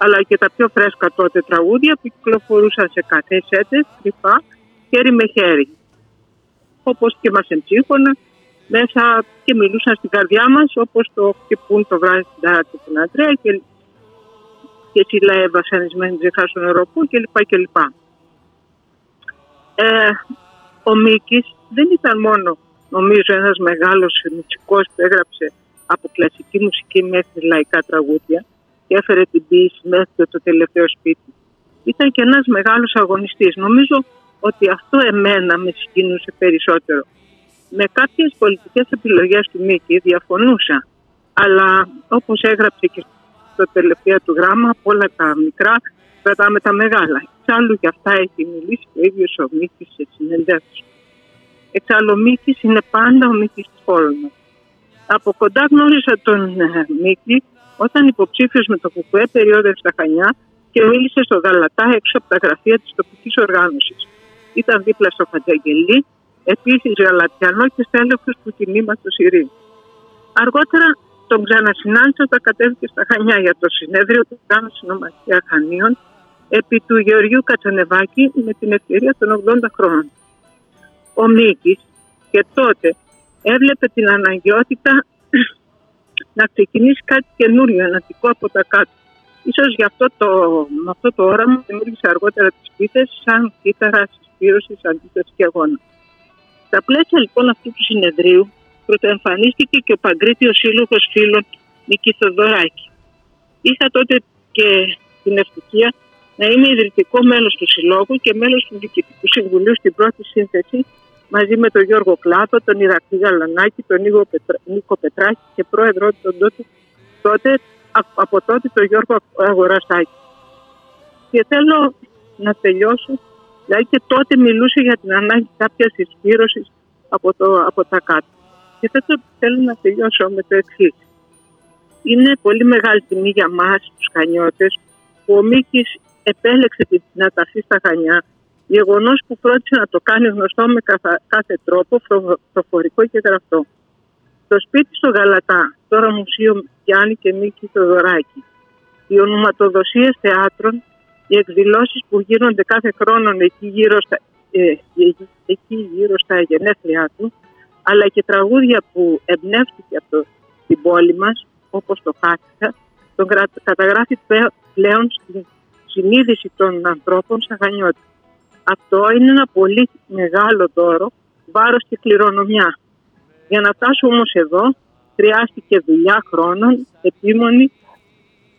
αλλά και τα πιο φρέσκα τότε τραγούδια που κυκλοφορούσαν σε καθέσέτες, κρυφά, χέρι με χέρι. Όπως και μας εμψύχωναν μέσα και μιλούσαν στην καρδιά μας όπως το χτυπούν το βράδυ στην τάρατη του Αντρέα και, και λέει βασανισμένη ψυχά στο νεροπού κλπ. κλπ. Ε, ο Μίκης δεν ήταν μόνο νομίζω ένας μεγάλος μουσικός που έγραψε από κλασική μουσική μέχρι λαϊκά τραγούδια και έφερε την ποιήση μέχρι το τελευταίο σπίτι. Ήταν και ένας μεγάλος αγωνιστής. Νομίζω ότι αυτό εμένα με συγκινούσε περισσότερο με κάποιες πολιτικές επιλογές του Μίκη διαφωνούσα. Αλλά όπως έγραψε και στο τελευταίο του γράμμα, από όλα τα μικρά κρατάμε τα μεγάλα. Εξάλλου για αυτά έχει μιλήσει ο ίδιος ο Μίκης σε συνεντεύξεις. Εξάλλου ο Μίκης είναι πάντα ο Μίκης της χώρας μας. Από κοντά γνώρισα τον ε, Μίκη όταν υποψήφιος με το ΚΚΕ περιόδευσε στα Χανιά και μίλησε στο Γαλατά έξω από τα γραφεία της τοπικής οργάνωσης. Ήταν δίπλα στο Χατζαγγελί επίσης γαλατιανό και στέλεχο του κινήματο Ειρήνη. Αργότερα τον ξανασυνάντησα όταν κατέβηκε στα Χανιά για το συνέδριο του Κάνου Συνομαχία Χανίων επί του Γεωργίου Κατσανεβάκη με την ευκαιρία των 80 χρόνων. Ο Μίκης και τότε έβλεπε την αναγκαιότητα <clears throat> να ξεκινήσει κάτι καινούριο, εναντικό από τα κάτω. Ίσως γι' αυτό το, με αυτό το όραμα δημιούργησε αργότερα τις πίθες σαν κύτταρα συσπήρωσης, αντίθεση και αγώνα. Στα πλαίσια λοιπόν αυτού του συνεδρίου πρωτοεμφανίστηκε και ο Παγκρίτιος Σύλλογος Φίλων Νίκης Θοδωράκης. Είχα τότε και την ευτυχία να είμαι ιδρυτικό μέλος του Συλλόγου και μέλος του Διοικητικού Συμβουλίου στην πρώτη σύνθεση μαζί με τον Γιώργο Κλάτο, τον Ηρακλή Γαλανάκη, τον Νίκο Πετράκη και πρόεδρό του τον τότε, τότε, από τότε τον Γιώργο Αγοραστάκη. Και θέλω να τελειώσω Δηλαδή και τότε μιλούσε για την ανάγκη κάποιας συσπήρωση από, από τα κάτω. Και θα το θέλω να τελειώσω με το εξή. Είναι πολύ μεγάλη τιμή για μας, τους Χανιώτες, που ο Μίκης επέλεξε να ταθεί στα Χανιά, γεγονός που φρόντισε να το κάνει γνωστό με κάθε τρόπο, προφορικό και γραφτό. Το σπίτι στο Γαλατά, τώρα Μουσείο Γιάννη και Μίκη Θοδωράκη, οι ονοματοδοσίες θεάτρων οι εκδηλώσεις που γίνονται κάθε χρόνο εκεί γύρω στα, ε, εκεί γύρω στα γενέθλιά του, αλλά και τραγούδια που εμπνεύστηκε από την πόλη μας, όπως το Χάτικα, τον καταγράφει πλέον στην συνείδηση των ανθρώπων σαν Χανιώτη. Αυτό είναι ένα πολύ μεγάλο δώρο, βάρος και κληρονομιά. Για να φτάσω όμως εδώ, χρειάστηκε δουλειά χρόνων, επίμονη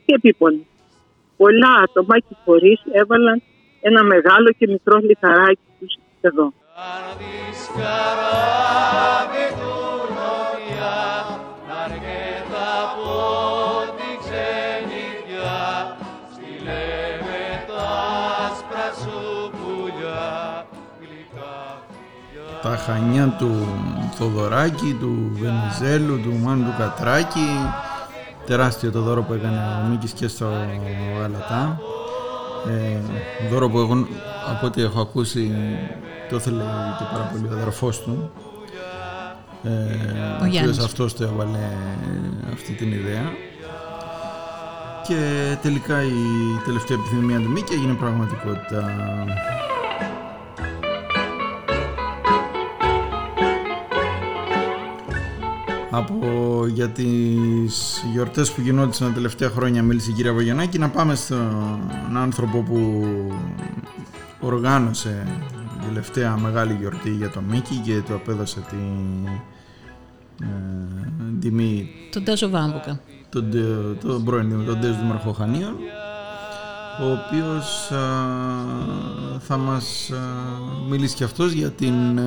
και επίπονη πολλά άτομα και φορείς έβαλαν ένα μεγάλο και μικρό λιθαράκι τους εδώ. Τα χανιά του Θοδωράκη, του Βενιζέλου, του Μάνου του Κατράκη τεράστιο το δώρο που έκανε ο Μίκης και στο Γαλατά. Ε, δώρο που εγώ, από ό,τι έχω ακούσει το ήθελε και πάρα πολύ ο αδερφός του. Ε, ο οποίος αυτός το έβαλε αυτή την ιδέα και τελικά η τελευταία επιθυμία του Μίκη έγινε πραγματικότητα. Από για τις γιορτές που γινόντουσαν τα τελευταία χρόνια μίλησε η κυρία Βαγιανάκη να πάμε στον άνθρωπο που οργάνωσε η τελευταία μεγάλη γιορτή για τον Μίκη και του απέδωσε την ε, τιμή. Τον Τάσο Βάμπουκα τον, τον πρώην τον Τέσο του ο οποίος θα μας μιλήσει και αυτός για την ε,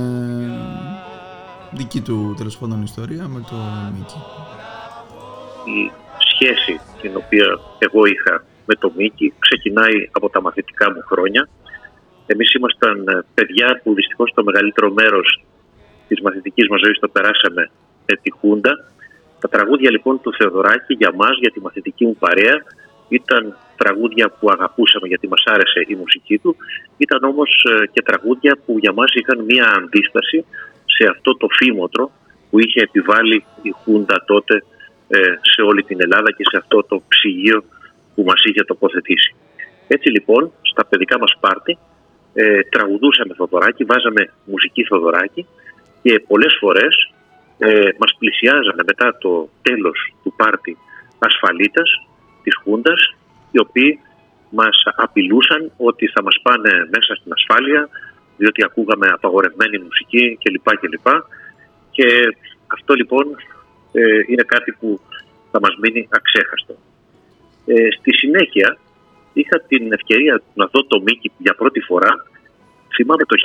δική του τέλος πάντων ιστορία με το Μίκη. Η σχέση την οποία εγώ είχα με το Μίκη ξεκινάει από τα μαθητικά μου χρόνια. Εμείς ήμασταν ε, παιδιά που δυστυχώς το μεγαλύτερο μέρος της μαθητικής μας ζωής το περάσαμε με τη Χούντα. Τα τραγούδια λοιπόν του Θεοδωράκη για μας, για τη μαθητική μου παρέα, ήταν τραγούδια που αγαπούσαμε γιατί μας άρεσε η μουσική του. Ήταν όμως ε, και τραγούδια που για μας είχαν μία αντίσταση σε αυτό το φήμοτρο που είχε επιβάλει η Χούντα τότε ε, σε όλη την Ελλάδα και σε αυτό το ψυγείο που μας είχε τοποθετήσει. Έτσι λοιπόν, στα παιδικά μας πάρτι, ε, τραγουδούσαμε Θοδωράκη, βάζαμε μουσική Θοδωράκη και πολλές φορές ε, μας πλησιάζανε μετά το τέλος του πάρτι ασφαλίτας της Χούντας, οι οποίοι μας απειλούσαν ότι θα μας πάνε μέσα στην ασφάλεια, διότι ακούγαμε απαγορευμένη μουσική κλπ. κλπ. Και αυτό λοιπόν ε, είναι κάτι που θα μας μείνει αξέχαστο. Ε, στη συνέχεια είχα την ευκαιρία να δω το Μίκη για πρώτη φορά. Θυμάμαι το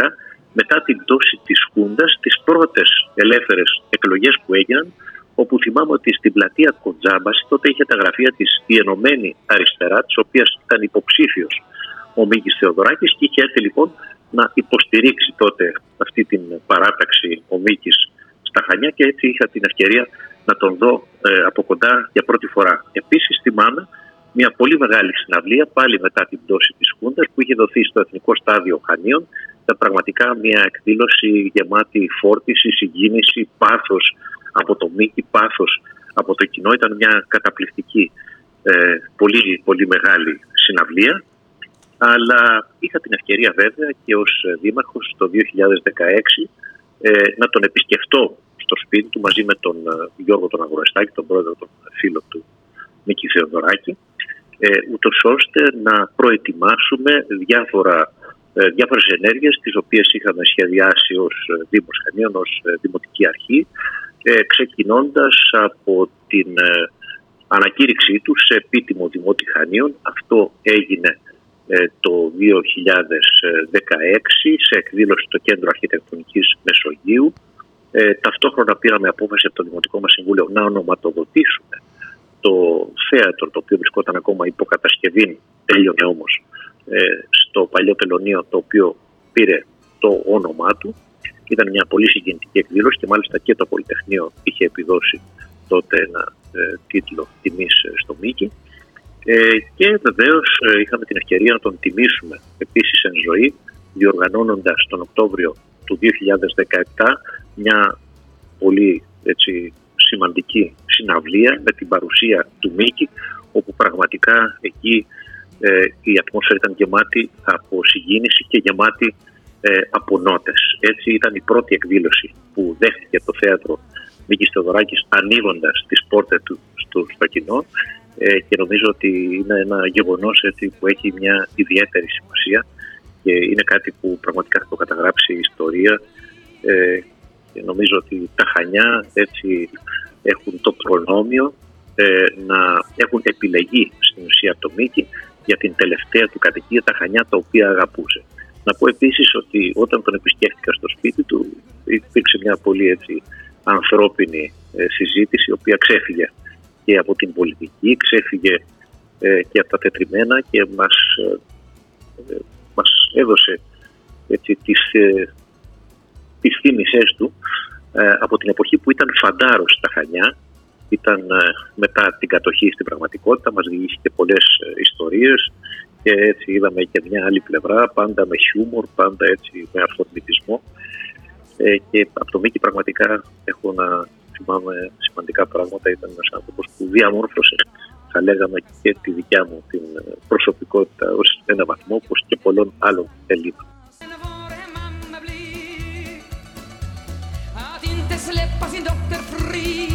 1974 μετά την πτώση της Χούντας τις πρώτες ελεύθερες εκλογές που έγιναν όπου θυμάμαι ότι στην πλατεία Κοντζάμπας τότε είχε τα γραφεία της η Ενωμένη Αριστερά της οποίας ήταν υποψήφιος ο Μίκης Θεοδωράκης και είχε έρθει λοιπόν να υποστηρίξει τότε αυτή την παράταξη ο Μίκης στα Χανιά και έτσι είχα την ευκαιρία να τον δω ε, από κοντά για πρώτη φορά. Επίσης θυμάμαι μια πολύ μεγάλη συναυλία πάλι μετά την πτώση της Χούντας που είχε δοθεί στο Εθνικό Στάδιο Χανίων. Ήταν πραγματικά μια εκδήλωση γεμάτη φόρτιση, συγκίνηση, πάθος από το Μίκη, πάθος από το κοινό. Ήταν μια καταπληκτική, ε, πολύ, πολύ μεγάλη συναυλία αλλά είχα την ευκαιρία βέβαια και ως δήμαρχος το 2016 ε, να τον επισκεφτώ στο σπίτι του μαζί με τον ε, Γιώργο τον Αγροεστάκη, τον πρόεδρο των φίλων του Νίκη Θεοδωράκη, ε, ούτως ώστε να προετοιμάσουμε διάφορα, ε, διάφορες ενέργειες τις οποίες είχαμε σχεδιάσει ως ε, Δήμος Χανίων, ως Δημοτική Αρχή, ε, ξεκινώντας από την ανακήρυξή του σε επίτιμο Δημότη Χανίων. Αυτό έγινε ε, το 2016 σε εκδήλωση στο Κέντρο Αρχιτεκτονικής Μεσογείου. Ε, ταυτόχρονα πήραμε απόφαση από το Δημοτικό μας Συμβούλιο να ονοματοδοτήσουμε το θέατρο το οποίο βρισκόταν ακόμα υποκατασκευή, τέλειωνε όμως ε, στο παλιό τελωνίο το οποίο πήρε το όνομά του. Ήταν μια πολύ συγκινητική εκδήλωση και μάλιστα και το Πολυτεχνείο είχε επιδώσει τότε ένα ε, τίτλο τιμής στο Μίκη. Ε, και βεβαίως ε, είχαμε την ευκαιρία να τον τιμήσουμε επίσης εν ζωή, διοργανώνοντας τον Οκτώβριο του 2017 μια πολύ έτσι, σημαντική συναυλία με την παρουσία του Μίκη, όπου πραγματικά εκεί ε, η ατμόσφαιρα ήταν γεμάτη από συγκίνηση και γεμάτη ε, από νότες. Έτσι ήταν η πρώτη εκδήλωση που δέχτηκε το θέατρο Μίκης Θεοδωράκης ανοίγοντας τις πόρτες του στο, στο κοινό ε, και νομίζω ότι είναι ένα γεγονός που έχει μια ιδιαίτερη σημασία και είναι κάτι που πραγματικά θα το καταγράψει η ιστορία ε, και νομίζω ότι τα Χανιά έτσι έχουν το προνόμιο ε, να έχουν επιλεγεί στην ουσία το Μίκη για την τελευταία του κατοικία τα Χανιά τα οποία αγαπούσε. Να πω επίσης ότι όταν τον επισκέφτηκα στο σπίτι του υπήρξε μια πολύ έτσι ανθρώπινη συζήτηση η οποία ξέφυγε και από την πολιτική, ξέφυγε ε, και από τα τετριμένα και μας, ε, ε, μας έδωσε έτσι, τις, ε, τις θύμησές του από την εποχή που ήταν φαντάρος στα Χανιά, ήταν μετά την κατοχή στην πραγματικότητα, μας διηγήθηκε πολλές ιστορίες και έτσι είδαμε και μια άλλη πλευρά, πάντα με χιούμορ, πάντα έτσι με αφορμητισμό και από το Μίκη πραγματικά έχω να θυμάμαι σημαντικά πράγματα. Ήταν ένας άνθρωπος που διαμόρφωσε, θα λέγαμε, και τη δικιά μου την προσωπικότητα ως ένα βαθμό, όπως και πολλών άλλων Ελλήνων. släppa sin dotter fri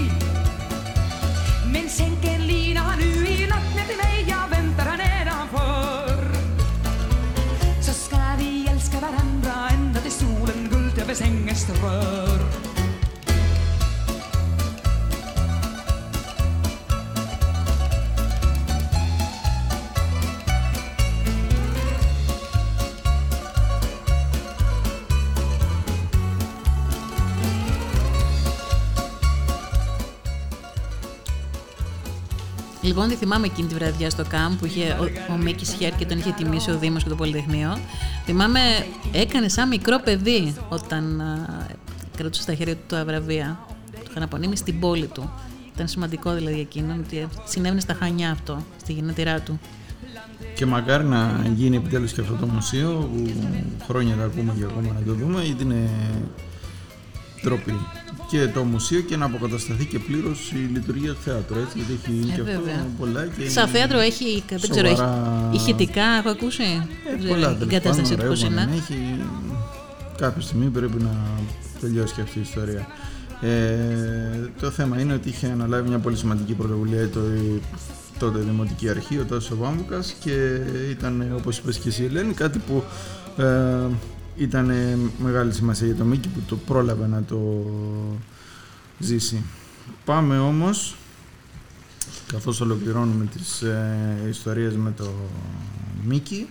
Men sänker lina nu i natt ner till mig Jag väntar här nedanför Så ska vi älska varandra ända till solen guld över sängens Λοιπόν, τη θυμάμαι εκείνη τη βραδιά στο ΚΑΜ που είχε ο, ο Μίκης Χέρ και τον είχε τιμήσει ο Δήμος και το Πολυτεχνείο. Θυμάμαι, έκανε σαν μικρό παιδί όταν α, κρατούσε στα χέρια του τα βραβεία. Το είχαν απονείμει στην πόλη του. Ήταν σημαντικό δηλαδή εκείνο ότι συνέβαινε στα Χανιά αυτό, στη γενέτειρά του. Και μακάρι να γίνει επιτέλους και αυτό το μουσείο που χρόνια τα ακούμε και ακόμα να το δούμε γιατί είναι τρόποι και το μουσείο και να αποκατασταθεί και πλήρως η λειτουργία του θέατρου. Έτσι, γιατί έχει Ε, και βέβαια. αυτό πολλά. Και Σαν θέατρο έχει, δεν ξέρω, έχει σοβαρά- ηχητικά, έχω ακούσει. Ε, Δεν ξέρω, πολλά η τέλος κατάσταση πάντων, του πώς ρεύμα είναι. δεν έχει. Κάποια στιγμή πρέπει να τελειώσει και αυτή η ιστορία. Ε, το θέμα είναι ότι είχε αναλάβει μια πολύ σημαντική πρωτοβουλία το, η τότε Δημοτική Αρχή, ο Τάσος Βάμβουκας και ήταν, όπως είπες και εσύ Ελένη, κάτι που ε, ήταν μεγάλη σημασία για το Μίκη που το πρόλαβε να το ζήσει. Πάμε όμως, καθώς ολοκληρώνουμε τις ε, ιστορίες με το Μίκη,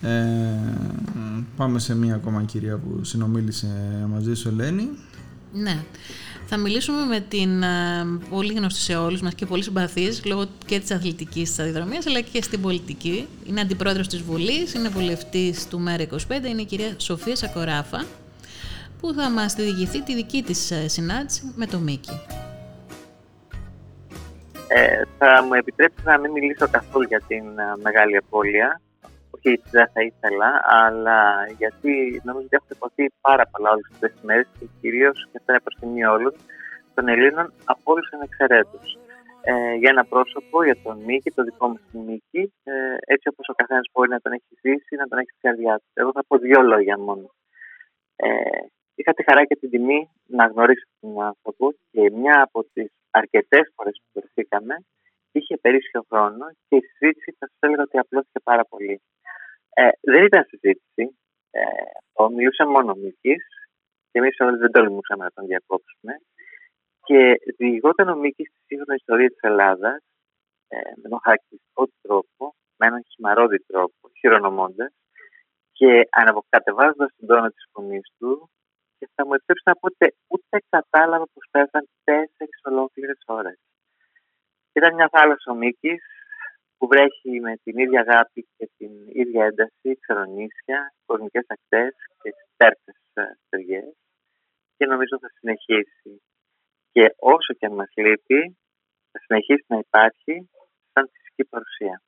ε, πάμε σε μία ακόμα κυρία που συνομίλησε μαζί σου Ελένη. Ναι. Θα μιλήσουμε με την ε, πολύ γνωστή σε όλους μας και πολύ συμπαθής λόγω και της αθλητικής σταδιοδρομίας αλλά και στην πολιτική. Είναι αντιπρόεδρος της Βουλής, είναι βουλευτής του ΜΕΡΑ25, είναι η κυρία Σοφία Σακοράφα που θα μας διηγηθεί τη δική της ε, συνάντηση με το Μίκη. Ε, θα μου επιτρέψετε να μην μιλήσω καθόλου για την ε, μεγάλη απώλεια. Όχι γιατί δεν θα ήθελα, αλλά γιατί νομίζω ότι έχουν υποθεί πάρα πολλά όλες αυτές τις μέρες και κυρίως και αυτό είναι προς τιμή όλων των Ελλήνων από όλους ανεξαιρέτω. Ε, για ένα πρόσωπο, για τον Μίκη, το δικό μου τον Μίκη, ε, έτσι όπως ο καθένας μπορεί να τον έχει ζήσει, να τον έχει στη καρδιά του. Εγώ θα πω δύο λόγια μόνο. Ε, είχα τη χαρά και την τιμή να γνωρίσω τον άνθρωπο και μια από τις αρκετές φορές που βρεθήκαμε είχε περίσσιο χρόνο και η συζήτηση θα σας έλεγα ότι απλώθηκε πάρα πολύ. Ε, δεν ήταν συζήτηση. Ε, ο, μιλούσε μόνο ο Μίκης και εμείς όλοι δεν τολμούσαμε να τον διακόψουμε. Και διηγόταν ο Μίκης τη σύγχρονη ιστορία της Ελλάδας ε, με έναν χαρακτηριστικό τρόπο, με έναν χυμαρόδι τρόπο, χειρονομώντας και αναβοκατεβάζοντα τον τόνο της φωνής του. Και θα μου επιτρέψει να πω ότι ούτε κατάλαβα πως πέρασαν τέσσερις ολόκληρες ώρες. Ήταν μια θάλασσα ο Μίκης που βρέχει με την ίδια αγάπη και την ίδια ένταση, ξερονίσια, κοσμικές ακτές και τέρπες στεριές και νομίζω θα συνεχίσει. Και όσο και αν μας λείπει, θα συνεχίσει να υπάρχει σαν φυσική παρουσία.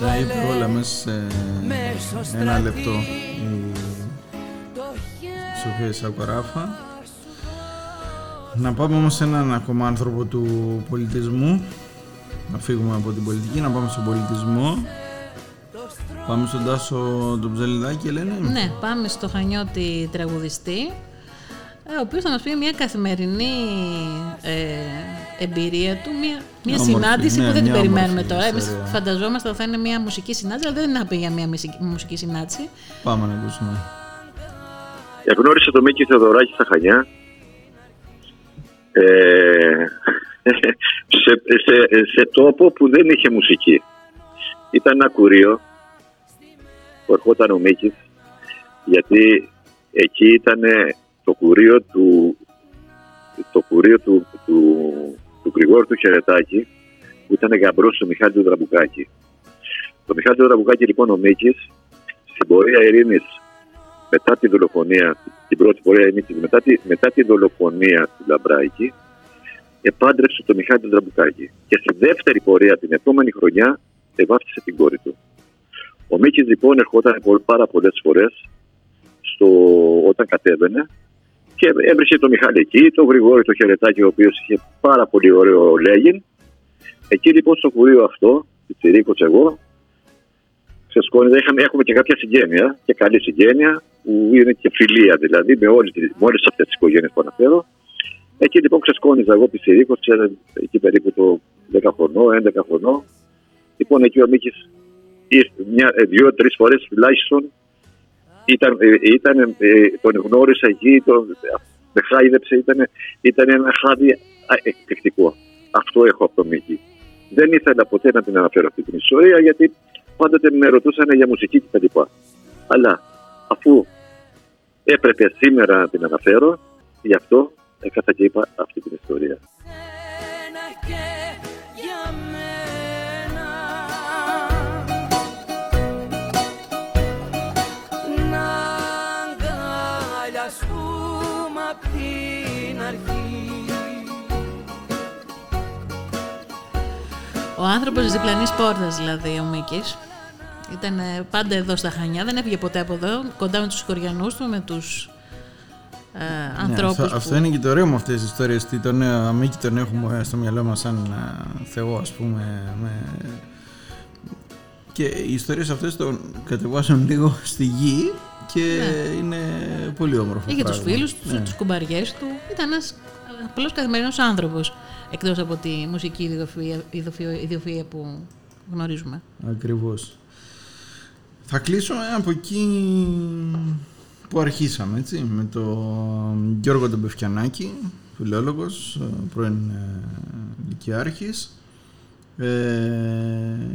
Τα είπε όλα μέσα σε ένα λεπτό η Σοφία Σακοράφα. Να πάμε όμως σε έναν ακόμα άνθρωπο του πολιτισμού. Να φύγουμε από την πολιτική, να πάμε στον πολιτισμό. Πάμε στον Τάσο τον Ψελιδάκη, Ελένη. Ναι, πάμε στο Χανιώτη τραγουδιστή, ε, ο οποίος θα μας πει μια καθημερινή ε, εμπειρία του, μια, μια Όμορφη, συνάντηση ναι, που δεν την μια περιμένουμε όμορφη τώρα. Εμείς ιστορία. φανταζόμαστε ότι θα είναι μια μουσική συνάντηση, αλλά δεν είναι να πει για μια μουσική, μουσική συνάντηση. Πάμε να ακούσουμε. Γνώρισα τον Μίκη Θεοδωράκη στα Χανιά. Ε, <laughs> σε, σε, σε τόπο που δεν είχε μουσική. Ήταν ένα κουρίο που ερχόταν ο Μίκης γιατί εκεί ήταν το κουρίο του το κουρίο του, του, του Γρηγόρου του Χερετάκη που ήταν γαμπρός του Μιχάλη του Δραμπουκάκη. Το Μιχάλη του Δραμπουκάκη λοιπόν ο Μίκης στην πορεία ειρήνης μετά τη δολοφονία, την πρώτη πορεία ειρήνης, μετά τη, μετά τη δολοφονία του Λαμπράκη επάντρεψε τον Μιχάλη του Δραμπουκάκη και στη δεύτερη πορεία την επόμενη χρονιά ευάφτισε την κόρη του. Ο Μίκης λοιπόν ερχόταν πο- πάρα πολλές φορές στο, όταν κατέβαινε και έβρισε το Μιχάλη εκεί, τον Γρηγόρη το Χαιρετάκι, ο οποίος είχε πάρα πολύ ωραίο λέγειν. Εκεί λοιπόν στο κουρίο αυτό, Τσιρίκος εγώ, ξεσκόνηζα, είχαμε, έχουμε και κάποια συγγένεια και καλή συγγένεια που είναι και φιλία δηλαδή με, όλες, με όλες αυτές τις οικογένειες που αναφέρω. Εκεί λοιπόν ξεσκόνηζα εγώ Πιτσιρίκο, ξέρετε, εκεί περίπου το 10 χρονών, 11 χρονών. Λοιπόν, εκεί ο Μίκης δύο-τρει φορές τουλάχιστον ήταν, ε, ήταν, ε, τον γνώρισα εκεί, τον, με χάιδεψε, ήταν, ήταν ένα χάδι εκπληκτικό. Αυτό έχω από τον Μίκη. Δεν ήθελα ποτέ να την αναφέρω αυτή την ιστορία γιατί πάντοτε με ρωτούσαν για μουσική κτλ. Αλλά αφού έπρεπε σήμερα να την αναφέρω, γι' αυτό έκανα και είπα αυτή την ιστορία. Ο άνθρωπος της διπλανής πόρτας δηλαδή ο Μίκης. Ήταν πάντα εδώ στα Χανιά, δεν έφυγε ποτέ από εδώ, κοντά με τους χωριανούς του, με τους ε, ναι, ανθρώπους αυτό, αυτό, είναι και το ωραίο με αυτές τις ιστορίες, ότι τον ε, Μίκη τον έχουμε στο μυαλό μας σαν ε, θεό ας πούμε. Με... Και οι ιστορίες αυτές τον κατεβάσαν λίγο στη γη και ναι. είναι πολύ όμορφο Είχε τους φίλους του, ναι. τους κουμπαριές του, ήταν ένας απλώς καθημερινός άνθρωπος εκτός από τη μουσική ιδιοφυΐα που γνωρίζουμε. Ακριβώς. Θα κλείσω από εκεί που αρχίσαμε, έτσι, με τον Γιώργο τον Πευκιανάκη, φιλόλογος, πρώην ε, λυκειάρχης. Ε,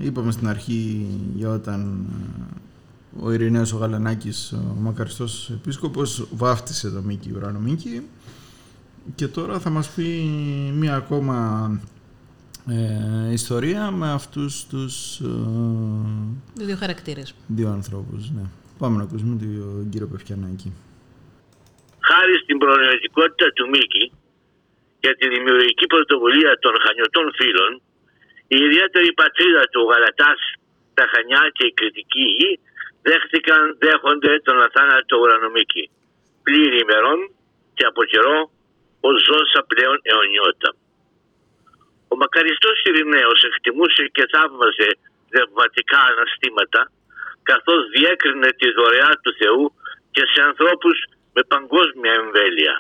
είπαμε στην αρχή για όταν ε, ο Ειρηναίος ο Γαλανάκης, ο μακαριστός επίσκοπος, βάφτισε το Μίκη Ουράνο Μίκη και τώρα θα μας πει μία ακόμα ε, ιστορία με αυτούς τους... Ε, δύο χαρακτήρες. Δύο ανθρώπους, ναι. Πάμε να ακούσουμε τον κύριο Πευκιανάκη. Χάρη στην προνοητικότητα του Μίκη και τη δημιουργική πρωτοβουλία των χανιωτών φίλων, η ιδιαίτερη πατρίδα του Γαλατάς, τα Χανιά και η κριτική γη δέχτηκαν, δέχονται τον αθάνατο ουρανομίκη. Πλήρη ημερών και από καιρό ως ζώσα πλέον αιωνιότητα. Ο μακαριστός Ειρηναίος εκτιμούσε και θαύμαζε δευματικά αναστήματα καθώς διέκρινε τη δωρεά του Θεού και σε ανθρώπους με παγκόσμια εμβέλεια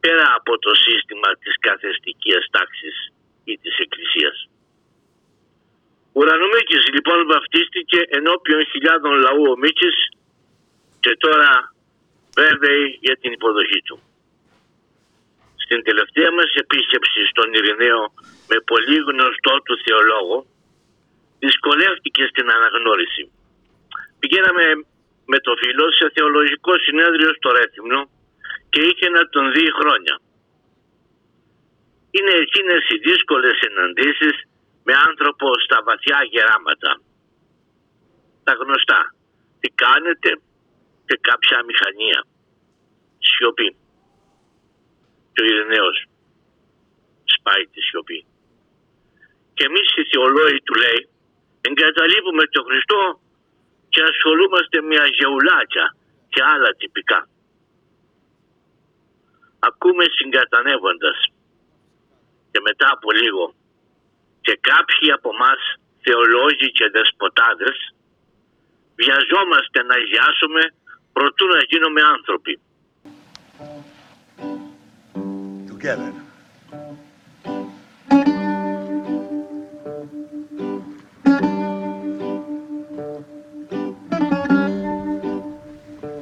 πέρα από το σύστημα της καθεστικής τάξης ή της Εκκλησίας. Ο Ουρανομίκης λοιπόν βαφτίστηκε ενώπιον χιλιάδων λαού ο Μίκης και τώρα βέβαιη για την υποδοχή του. Στην τελευταία μας επίσκεψη στον Ειρηναίο με πολύ γνωστό του θεολόγο δυσκολεύτηκε στην αναγνώριση. Πηγαίναμε με το φίλο σε θεολογικό συνέδριο στο Ρέθυμνο και είχε να τον δει χρόνια. Είναι εκείνες οι δύσκολες συναντήσεις με άνθρωπο στα βαθιά γεράματα. Τα γνωστά. Τι κάνετε; Και κάποια μηχανία. Σιωπή και ο Ειρηναίος σπάει τη σιωπή. Και εμείς οι θεολόγοι του λέει εγκαταλείπουμε τον Χριστό και ασχολούμαστε με αγεουλάκια και άλλα τυπικά. Ακούμε συγκατανεύοντας και μετά από λίγο και κάποιοι από εμά θεολόγοι και δεσποτάδες βιαζόμαστε να γιάσουμε προτού να γίνουμε άνθρωποι together.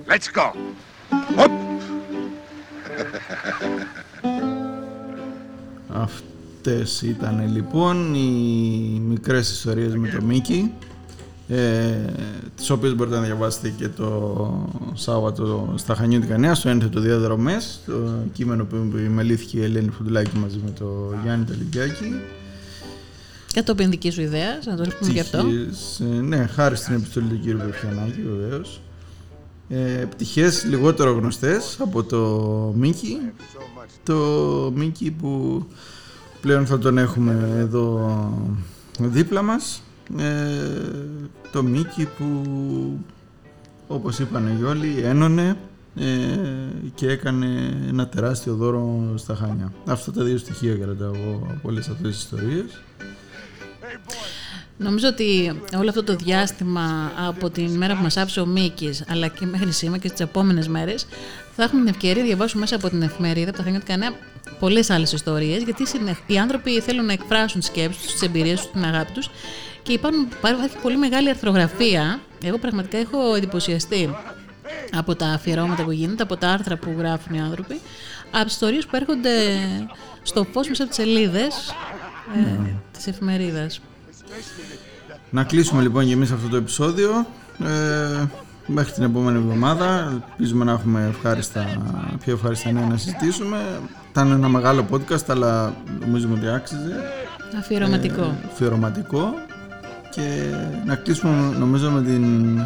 Let's go. Hop. Αυτές ήταν λοιπόν οι μικρές ιστορίες με το Μίκη ε, τις οποίες μπορείτε να διαβάσετε και το Σάββατο στα Χανιώτικα Νέα στο ένθετο διαδρομές το κείμενο που μελήθηκε η Ελένη Φουντουλάκη μαζί με το Γιάννη Τελικιάκη Κατόπιν δική σου ιδέα, να το ρίχνουμε και αυτό. Ε, ναι, χάρη στην επιστολή του κύριου Πεφιανάκη βεβαίως. Ε, πτυχές λιγότερο γνωστές από το Μίκη το Μίκη που πλέον θα τον έχουμε εδώ δίπλα μας ε, το Μίκη που όπως είπαν οι όλοι, ένωνε ε, και έκανε ένα τεράστιο δώρο στα Χάνια. Αυτά τα δύο στοιχεία κρατάω εγώ από όλες αυτές τις ιστορίες. Νομίζω ότι όλο αυτό το διάστημα από την μέρα που μας άφησε ο Μίκης αλλά και μέχρι σήμερα και στις επόμενες μέρες θα έχουμε την ευκαιρία να διαβάσουμε μέσα από την εφημερίδα από τα Χανιά του Κανέα πολλές άλλες ιστορίες, γιατί οι άνθρωποι θέλουν να εκφράσουν τις σκέψεις τους, τις εμπειρίες τους, την αγάπη τους και υπάρχουν, υπάρχει πολύ μεγάλη αρθρογραφία. Εγώ πραγματικά έχω εντυπωσιαστεί από τα αφιερώματα που γίνονται, από τα άρθρα που γράφουν οι άνθρωποι, από τις ιστορίες που έρχονται στο φως μέσα από τις σελίδες ε, ναι. της εφημερίδας. Να κλείσουμε λοιπόν και εμείς αυτό το επεισόδιο. Ε, μέχρι την επόμενη εβδομάδα. Ελπίζουμε να έχουμε ευχάριστα, πιο ευχάριστα νέα να συζητήσουμε. Ήταν ένα μεγάλο podcast, αλλά νομίζουμε ότι άξιζε. Αφιερωματικό. Ε, αφιερωματικό. Και να κλείσουμε νομίζω με την,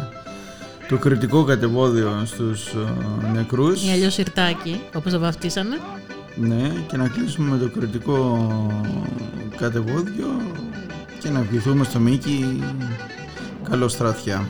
το κριτικό κατεβόδιο στους ε, νεκρούς. Ή αλλιώς σιρτάκι, όπως το βαφτίσανε. Ναι, και να κλείσουμε με το κριτικό κατεβόδιο και να ευχηθούμε στο Μίκη καλό στράτια.